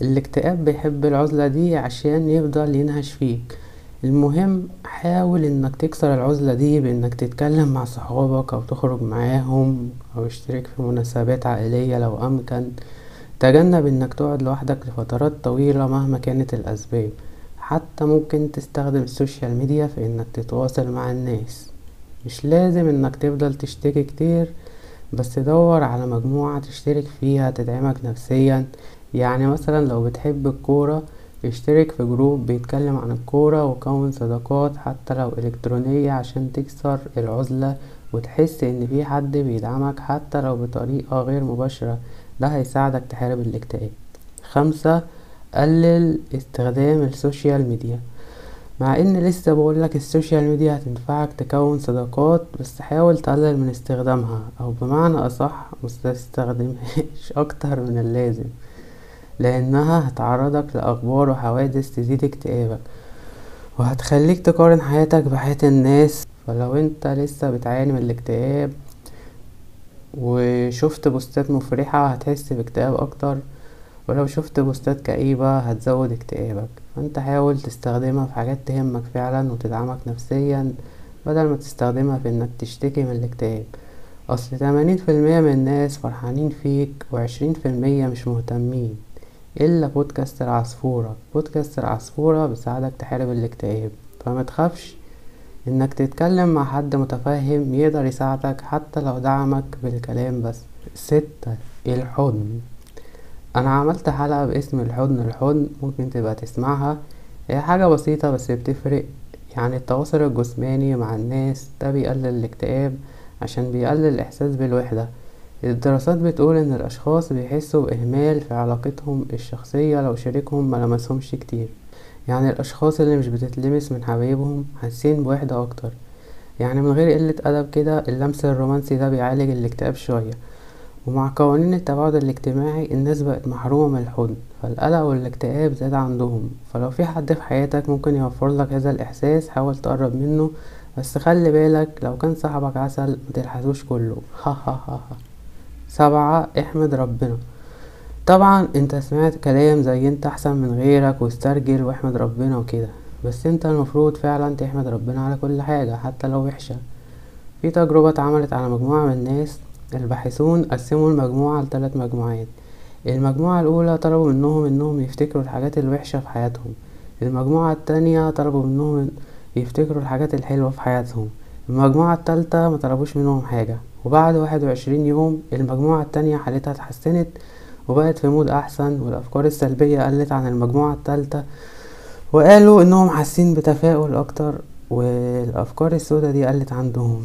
الاكتئاب بيحب العزلة دي عشان يفضل ينهش فيك. المهم حاول إنك تكسر العزلة دي بإنك تتكلم مع صحابك أو تخرج معاهم أو اشترك في مناسبات عائلية لو أمكن. تجنب إنك تقعد لوحدك لفترات طويلة مهما كانت الأسباب. حتى ممكن تستخدم ال social media في إنك تتواصل مع الناس. مش لازم إنك تفضل تشتكي كتير بس دور على مجموعة تشترك فيها تدعمك نفسيا. يعني مثلا لو بتحب الكورة اشترك في group بيتكلم عن الكورة وكون صداقات حتى لو إلكترونية عشان تكسر العزلة وتحس إن في حد بيدعمك حتى لو بطريقة غير مباشرة. ده هيساعدك تحارب الاكتئاب. خمسة قلل استخدام ال social media. مع إن لسه بقولك ال social media هتنفعك تكون صداقات بس حاول تقلل من استخدامها أو بمعنى أصح متستخدمهاش أكتر من اللازم لأنها هتعرضك لأخبار وحوادث تزيد اكتئابك وهتخليك تقارن حياتك بحياة الناس. فلو أنت لسه بتعاني من الاكتئاب وشفت بوستات مفرحة هتحس باكتئاب أكتر. ولو شفت بوستات كئيبة هتزود اكتئابك. فأنت حاول تستخدمها في حاجات تهمك فعلا وتدعمك نفسيا بدل ما تستخدمها في إنك تشتكي من الاكتئاب. أصل تمانين في المية من الناس فرحانين فيك وعشرين في المية مش مهتمين. الا بودكاست العصفورة؟ بودكاست العصفورة بيساعدك تحارب الاكتئاب. فما تخافش إنك تتكلم مع حد متفهم يقدر يساعدك حتى لو دعمك بالكلام بس. ستة الحضن أنا عملت حلقة باسم الحضن الحضن ممكن تبقى تسمعها. هي حاجة بسيطة بس بتفرق. يعني التواصل الجسماني مع الناس ده بيقلل الاكتئاب عشان بيقلل الاحساس بالوحدة. الدراسات بتقول إن الأشخاص بيحسوا بإهمال في علاقتهم الشخصية لو شريكهم ملمسهمش كتير. يعني الأشخاص اللي مش بتتلمس من حبايبهم حاسين بوحدة أكتر. يعني من غير قلة أدب كده اللمس الرومانسي ده بيعالج الاكتئاب شوية. ومع قوانين التباعد الاجتماعي الناس بقت محرومة من الحضن فالقلق والاكتئاب زاد عندهم. فلو في حد في حياتك ممكن يوفر لك هذا الإحساس حاول تقرب منه بس خلي بالك لو كان صاحبك عسل متلحسوش كله. ها ها ها ها. سبعة احمد ربنا. طبعا انت سمعت كلام زي انت احسن من غيرك واسترجل واحمد ربنا وكده بس انت المفروض فعلا تحمد ربنا على كل حاجة حتى لو وحشة. في تجربة اتعملت على مجموعة من الناس الباحثون قسموا المجموعة لثلاث مجموعات. المجموعة الأولى طلبوا منهم إنهم يفتكروا الحاجات الوحشة في حياتهم. المجموعة التانية طلبوا منهم يفتكروا الحاجات الحلوة في حياتهم. المجموعة التالتة ما طلبوش منهم حاجة. وبعد واحد وعشرين يوم المجموعة التانية حالتها اتحسنت وبقت في مود أحسن والأفكار السلبية قلت عن المجموعة التالتة وقالوا إنهم حاسين بتفاؤل أكتر والأفكار السوداء دي قلت عندهم.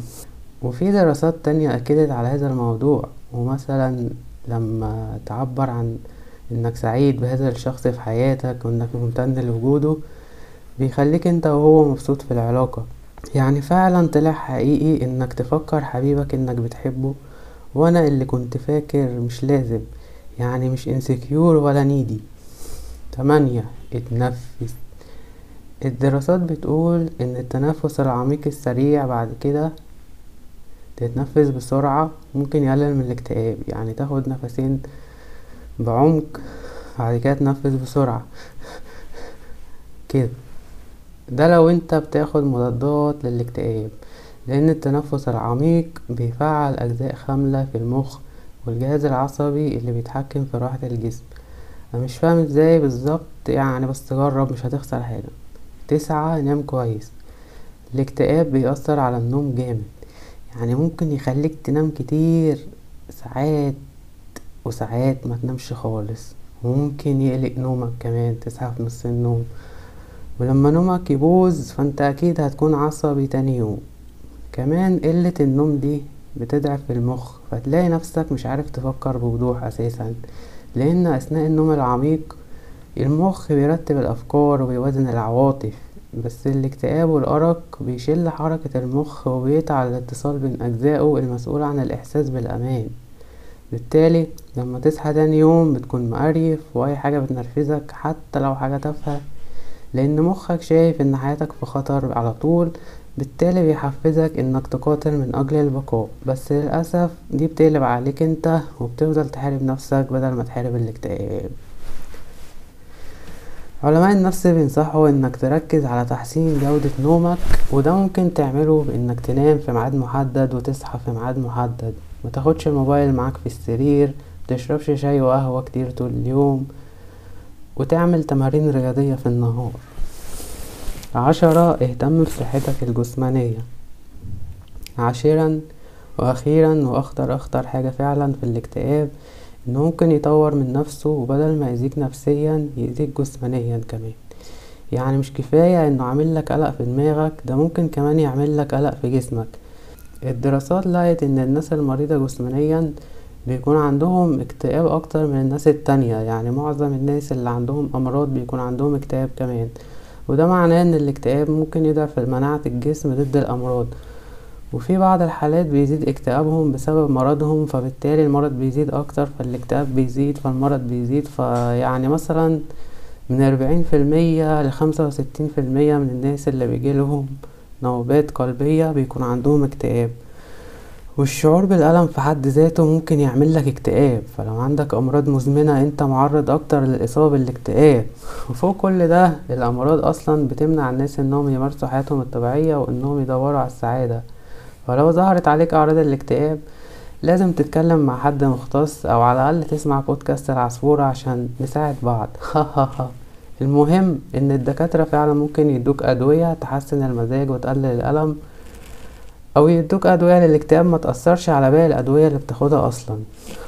وفي دراسات تانية أكدت على هذا الموضوع ومثلا لما تعبر عن إنك سعيد بهذا الشخص في حياتك وإنك ممتن لوجوده بيخليك أنت وهو مبسوط في العلاقة. يعني فعلا طلع حقيقي إنك تفكر حبيبك إنك بتحبه وأنا اللي كنت فاكر مش لازم يعني مش انسكيور ولا نيدي تمانية اتنفس. الدراسات بتقول إن التنفس العميق السريع بعد كده تتنفس بسرعة ممكن يقلل من الاكتئاب يعني تاخد نفسين بعمق بعد كده تنفس بسرعة. كده. ده لو انت بتاخد مضادات للاكتئاب لأن التنفس العميق بيفعل أجزاء خاملة في المخ والجهاز العصبي اللي بيتحكم في راحة الجسم. أنا مش فاهم إزاي بالظبط يعني بس جرب مش هتخسر حاجة. تسعة نام كويس. الاكتئاب بيأثر على النوم جامد. يعني ممكن يخليك تنام كتير ساعات وساعات ما تنامش خالص. وممكن يقلق نومك كمان تصحى في نص النوم. ولما نومك يبوظ فانت أكيد هتكون عصبي تاني يوم. كمان قلة النوم دي بتضعف المخ فتلاقي نفسك مش عارف تفكر بوضوح أساسا. لأن أثناء النوم العميق المخ بيرتب الأفكار وبيوازن العواطف. بس الاكتئاب والأرق بيشل حركة المخ وبيقطع الاتصال بين أجزائه المسؤولة عن الإحساس بالأمان. بالتالي لما تصحى تاني يوم بتكون مقريف وأي حاجة بتنرفزك حتى لو حاجة تافهة لأن مخك شايف إن حياتك في خطر على طول بالتالي بيحفزك إنك تقاتل من أجل البقاء. بس للأسف دي بتقلب عليك أنت وبتفضل تحارب نفسك بدل ما تحارب الاكتئاب. علماء النفس بينصحوا إنك تركز على تحسين جودة نومك وده ممكن تعمله بانك تنام في ميعاد محدد وتصحى في ميعاد محدد. متاخدش الموبايل معاك في السرير متشربش شاي وقهوة كتير طول اليوم وتعمل تمارين رياضية في النهار. عشرة اهتم بصحتك الجسمانية. عاشرا وأخيرا وأخطر أخطر حاجة فعلا في الاكتئاب انه ممكن يطور من نفسه وبدل ما يأذيك نفسيا يأذيك جسمانيا كمان. يعني مش كفاية إنه عامل لك قلق في دماغك ده ممكن كمان يعمل لك قلق في جسمك. الدراسات لقت إن الناس المريضة جسمانيا بيكون عندهم اكتئاب أكتر من الناس التانية. يعني معظم الناس اللي عندهم أمراض بيكون عندهم اكتئاب كمان. وده معناه إن الاكتئاب ممكن يضعف مناعة الجسم ضد الأمراض. وفي بعض الحالات بيزيد اكتئابهم بسبب مرضهم فبالتالي المرض بيزيد أكتر فالاكتئاب بيزيد فالمرض بيزيد فيعني مثلا من أربعين في المية لخمسة وستين في المية من الناس اللي بيجيلهم نوبات قلبية بيكون عندهم اكتئاب. والشعور بالألم في حد ذاته ممكن يعمل لك اكتئاب فلو عندك أمراض مزمنة أنت معرض أكتر للإصابة بالاكتئاب. وفوق كل ده الأمراض أصلا بتمنع الناس إنهم يمارسوا حياتهم الطبيعية وإنهم يدوروا على السعادة. فلو ظهرت عليك أعراض الاكتئاب لازم تتكلم مع حد مختص أو على الأقل تسمع بودكاست العصفورة عشان نساعد بعض. المهم إن الدكاترة فعلا ممكن يدوك أدوية تحسن المزاج وتقلل الألم أو يدوك أدوية للاكتئاب ما تأثرش على باقي الأدوية اللي بتاخدها أصلا.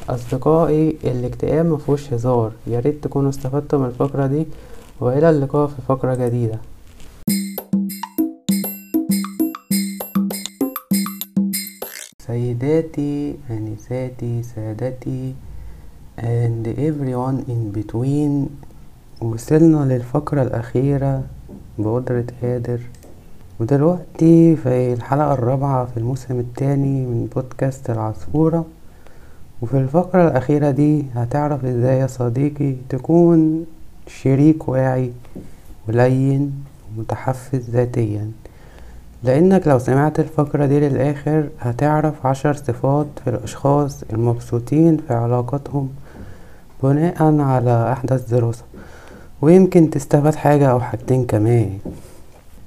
أصدقائي الاكتئاب مفهوش هزار. ياريت تكونوا استفدتوا من الفقرة دي وإلى اللقاء في فقرة جديدة. سيداتي أنساتي سادتي and everyone in between. وصلنا للفقرة الأخيرة بقدرة قادر. ودلوقتي في الحلقة الرابعة في الموسم التاني من بودكاست العصفورة. وفي الفقرة الأخيرة دي هتعرف إزاي يا صديقي تكون شريك واعي ولين ومتحفز ذاتيا. لأنك لو سمعت الفقرة دي للآخر هتعرف عشر صفات في الأشخاص المبسوطين في علاقتهم بناء على أحدث دراسة. ويمكن تستفاد حاجة أو حاجتين كمان.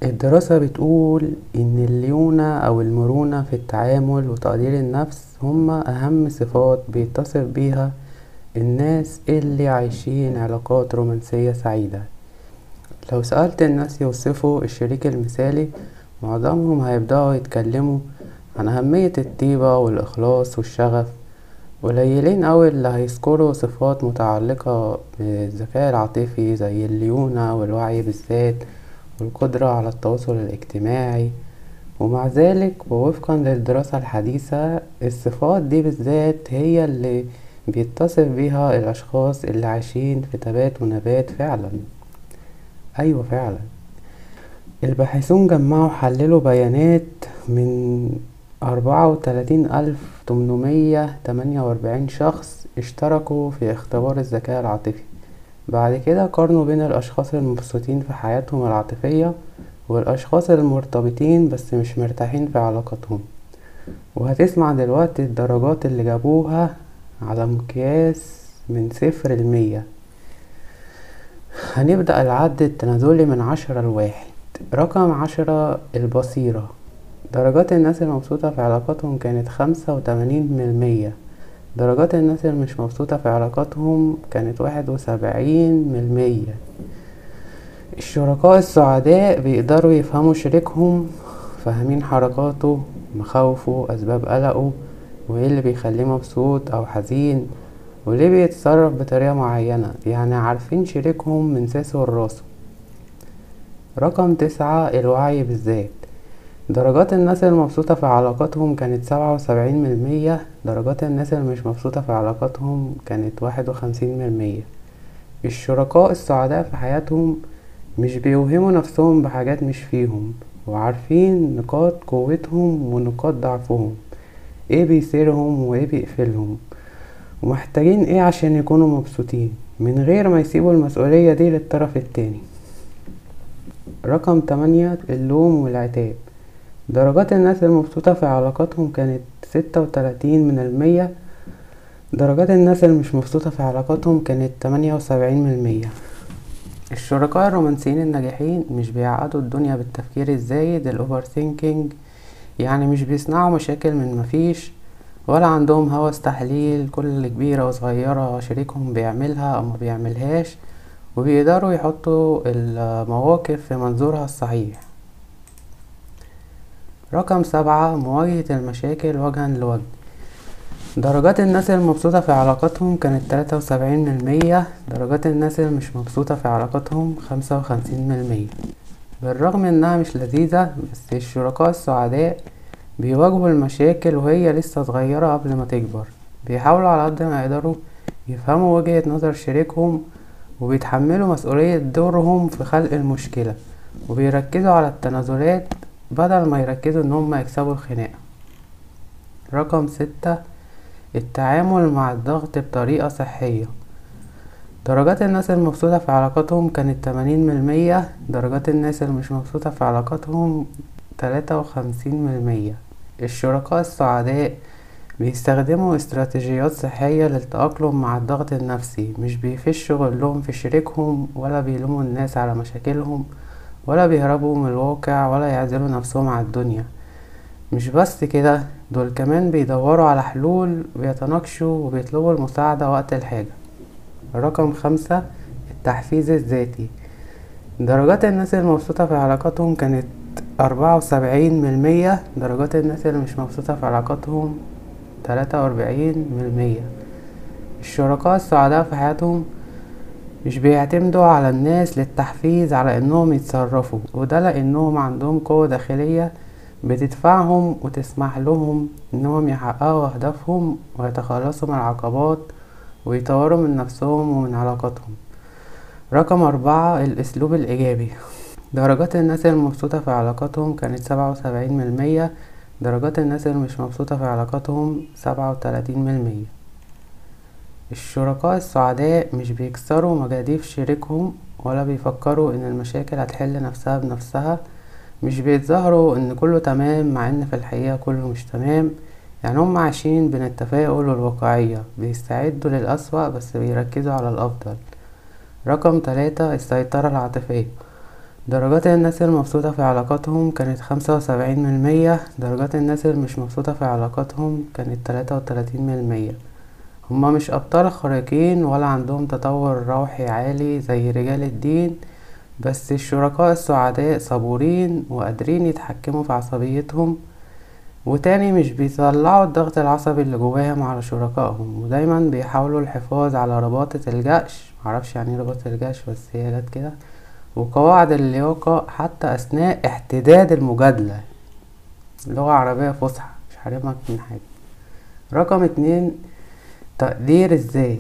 الدراسة بتقول إن الليونة أو المرونة في التعامل وتقدير النفس هما أهم صفات بيتصف بيها الناس اللي عايشين علاقات رومانسية سعيدة. لو سألت الناس يوصفوا الشريك المثالي معظمهم هيبدأوا يتكلموا عن أهمية الطيبة والإخلاص والشغف قليلين أوي اللي هيذكروا صفات متعلقة بالذكاء العاطفي زي الليونة والوعي بالذات والقدرة على التواصل الاجتماعي ومع ذلك ووفقا للدراسة الحديثة الصفات دي بالذات هي اللي بيتصف بيها الأشخاص اللي عايشين في تبات ونبات فعلا. أيوة فعلا. الباحثون جمعوا حللوا بيانات من أربعة وتلاتين ألف تمنمية تمانية وأربعين شخص اشتركوا في اختبار الذكاء العاطفي. بعد كده قارنوا بين الأشخاص المبسوطين في حياتهم العاطفية والأشخاص المرتبطين بس مش مرتاحين في علاقتهم. وهتسمع دلوقتي الدرجات اللي جابوها على مقياس من صفر لمية. هنبدأ العد التنازلي من عشرة لواحد. رقم عشرة البصيرة. درجات الناس المبسوطة في علاقاتهم كانت خمسة وتمانين من المية. درجات الناس اللي مش مبسوطة في علاقاتهم كانت واحد وسبعين من المية. الشركاء السعداء بيقدروا يفهموا شريكهم فاهمين حركاته مخاوفه أسباب قلقه وإيه اللي بيخليه مبسوط أو حزين وليه بيتصرف بطريقة معينة. يعني عارفين شريكهم من ساسه لراسه رقم تسعة الوعي بالذات. درجات الناس المبسوطة في علاقاتهم كانت سبعة وسبعين من المية درجات الناس اللي مش مبسوطة في علاقاتهم كانت واحد وخمسين من المية الشركاء السعداء في حياتهم مش بيوهموا نفسهم بحاجات مش فيهم وعارفين نقاط قوتهم ونقاط ضعفهم إيه بيثيرهم وإيه بيقفلهم. ومحتاجين إيه عشان يكونوا مبسوطين؟ من غير ما يسيبوا المسؤولية دي للطرف التاني. رقم تمانية اللوم والعتاب. درجات الناس المبسوطة في علاقاتهم كانت ستة وتلاتين من المية. درجات الناس اللي مش مبسوطة في علاقاتهم كانت تمانية وسبعين من المية. الشركاء الرومانسيين الناجحين مش بيعقدوا الدنيا بالتفكير الزايد ال overthinking يعني مش بيصنعوا مشاكل من مفيش ولا عندهم هوس تحليل. كل كبيرة وصغيرة شريكهم بيعملها أو ما بيعملهاش. وبيقدروا يحطوا المواقف في منظورها الصحيح. رقم سبعة مواجهة المشاكل وجها لوجه. درجات الناس المبسوطة في علاقاتهم كانت تلاتة وسبعين من المية درجات الناس اللي مش مبسوطة في علاقاتهم خمسة وخمسين من المية بالرغم إنها مش لذيذة بس الشركاء السعداء بيواجهوا المشاكل وهي لسه صغيرة قبل ما تكبر. بيحاولوا على قد ما يقدروا يفهموا وجهة نظر شريكهم وبيتحملوا مسؤولية دورهم في خلق المشكلة وبيركزوا على التنازلات بدل ما يركزوا إن هم يكسبوا الخناقة. رقم ستة التعامل مع الضغط بطريقة صحية. درجات الناس المبسوطة في علاقاتهم كانت تمانين من المية درجات الناس اللي مش مبسوطة في علاقاتهم تلاتة وخمسين من المية. الشركاء السعداء بيستخدموا استراتيجيات صحية للتأقلم مع الضغط النفسي مش بيفشوا غلهم في شريكهم ولا بيلوموا الناس على مشاكلهم ولا بيهربوا من الواقع ولا يعزلوا نفسهم عن الدنيا. مش بس كده دول كمان بيدوروا على حلول وبيتناقشوا وبيطلبوا المساعدة وقت الحاجة. رقم خمسة التحفيز الذاتي. درجات الناس المبسوطة في علاقاتهم كانت أربعة وسبعين من المية درجات الناس اللي مش مبسوطة في علاقاتهم تلاتة وأربعين من المية الشركاء السعداء في حياتهم مش بيعتمدوا على الناس للتحفيز على إنهم يتصرفوا وده لأنهم عندهم قوة داخلية بتدفعهم وتسمح لهم إنهم يحققوا أهدافهم ويتخلصوا من العقبات ويطوروا من نفسهم ومن علاقاتهم. رقم أربعة الأسلوب الإيجابي. درجات الناس المبسوطة في علاقاتهم كانت سبعة وسبعين من المية درجات الناس اللي مش مبسوطة في علاقاتهم سبعة وتلاتين من المية. الشركاء السعداء مش بيكسروا مجاديف شريكهم ولا بيفكروا إن المشاكل هتحل نفسها بنفسها. مش بيتظاهروا إن كله تمام مع إن في الحقيقة كله مش تمام. يعني هم عايشين بين التفاؤل والواقعية بيستعدوا للأسوأ بس بيركزوا على الأفضل. رقم تلاتة السيطرة العاطفية. درجات الناس المبسوطة في علاقاتهم كانت خمسة وسبعين من المية درجات الناس اللي مش مبسوطة في علاقاتهم كانت تلاتة وتلاتين من المية هما مش أبطال خارقين ولا عندهم تطور روحي عالي زي رجال الدين بس الشركاء السعداء صبورين وقادرين يتحكموا في عصبيتهم. وتاني مش بيطلعوا الضغط العصبي اللي جواهم على شركائهم ودايما بيحاولوا الحفاظ على رباطة الجأش معرفش يعني إيه رباطة الجأش بس هي جت كده. وقواعد اللياقة حتى أثناء احتداد المجادلة. لغة عربية فصحى مش حارمك من حاجة. رقم اتنين تقدير الذات.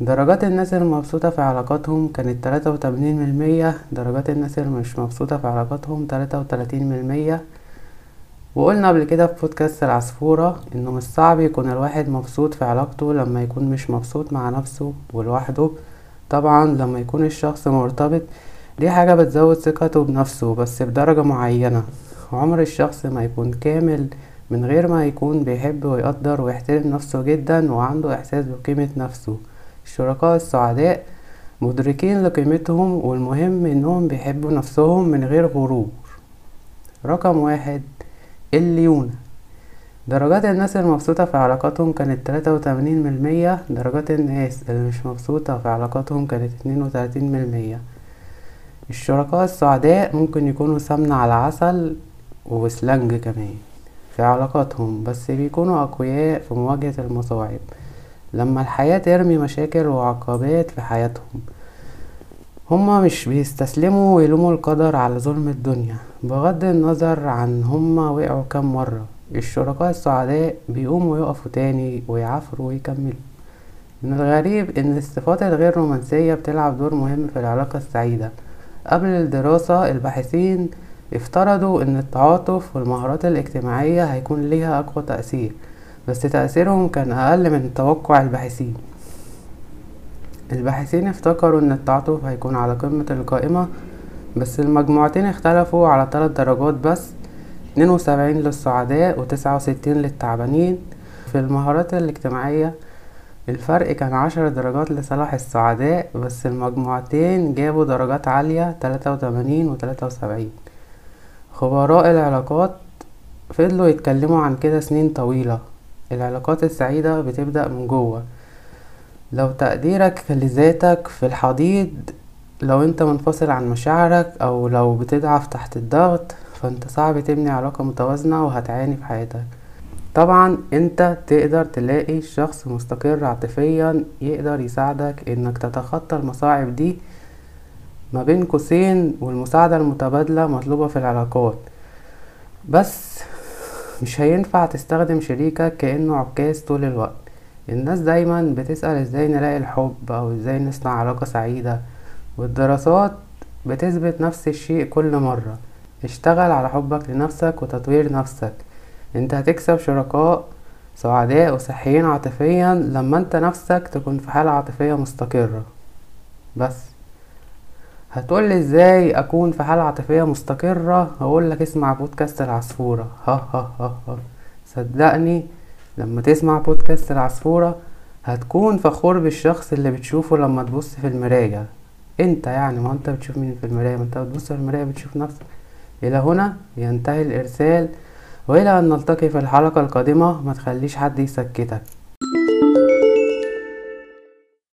درجات الناس المبسوطة في علاقاتهم كانت تلاتة وتمانين من المية. درجات الناس اللي مش مبسوطة في علاقاتهم تلاتة وتلاتين من المية. وقلنا قبل كده في بودكاست العصفورة إنه مش صعب يكون الواحد مبسوط في علاقته لما يكون مش مبسوط مع نفسه ولوحده. طبعا لما يكون الشخص مرتبط دي حاجة بتزود ثقته بنفسه بس بدرجة معينة. عمر الشخص ما يكون كامل من غير ما يكون بيحب ويقدر ويحترم نفسه جدا وعنده إحساس بقيمة نفسه. الشركاء السعداء مدركين لقيمتهم والمهم إنهم بيحبوا نفسهم من غير غرور. رقم واحد الليونة. درجات الناس المبسوطة في علاقاتهم كانت تلاتة وتمانين من المية درجات الناس اللي مش مبسوطة في علاقاتهم كانت اتنين وتلاتين من المية الشركاء السعداء ممكن يكونوا سمنة على عسل وسلنج كمان في علاقاتهم بس بيكونوا أقوياء في مواجهة المصاعب لما الحياة ترمي مشاكل وعقبات في حياتهم. هما مش بيستسلموا ويلوموا القدر على ظلم الدنيا. بغض النظر عن هما وقعوا كام مرة الشركاء السعداء بيقوموا يقفوا تاني ويعافروا ويكملوا. من الغريب إن الصفات الغير رومانسية بتلعب دور مهم في العلاقة السعيدة. قبل الدراسة الباحثين افترضوا إن التعاطف والمهارات الاجتماعية هيكون ليها أقوى تأثير بس تأثيرهم كان أقل من توقع الباحثين. الباحثين افتكروا إن التعاطف هيكون على قمة القائمة بس المجموعتين اختلفوا على تلات درجات بس اتنين وسبعين للسعداء وتسعة وستين للتعبانين. في المهارات الاجتماعية الفرق كان عشر درجات لصالح السعداء بس المجموعتين جابوا درجات عالية تلاتة وتمانين وتلاتة وسبعين. خبراء العلاقات فضلوا يتكلموا عن كده سنين طويلة. العلاقات السعيدة بتبدأ من جوه. لو تقديرك لذاتك في الحضيض لو انت منفصل عن مشاعرك أو لو بتضعف تحت الضغط فانت صعب تبني علاقة متوازنة وهتعاني في حياتك. طبعا أنت تقدر تلاقي شخص مستقر عاطفيا يقدر يساعدك إنك تتخطى المصاعب دي ما بين قوسين والمساعدة المتبادلة مطلوبة في العلاقات. بس مش هينفع تستخدم شريكك كأنه عكاز طول الوقت. الناس دايما بتسأل إزاي نلاقي الحب أو إزاي نصنع علاقة سعيدة والدراسات بتثبت نفس الشيء كل مرة. اشتغل على حبك لنفسك وتطوير نفسك. انت هتكسب شركاء سعداء وصحيين عاطفيا لما انت نفسك تكون في حالة عاطفية مستقرة. بس. هتقولي إزاي أكون في حالة عاطفية مستقرة؟ هقولك اسمع بودكاست العصفورة. ها ها ها ها. صدقني لما تسمع بودكاست العصفورة هتكون فخور بالشخص اللي بتشوفه لما تبص في المراية. انت يعني ما انت بتشوف مين في المراية؟ ما انت بتبص في المراية بتشوف نفسك. إلى هنا ينتهي الإرسال. وإلى أن نلتقي في الحلقة القادمة ما تخليش حد يسكتك.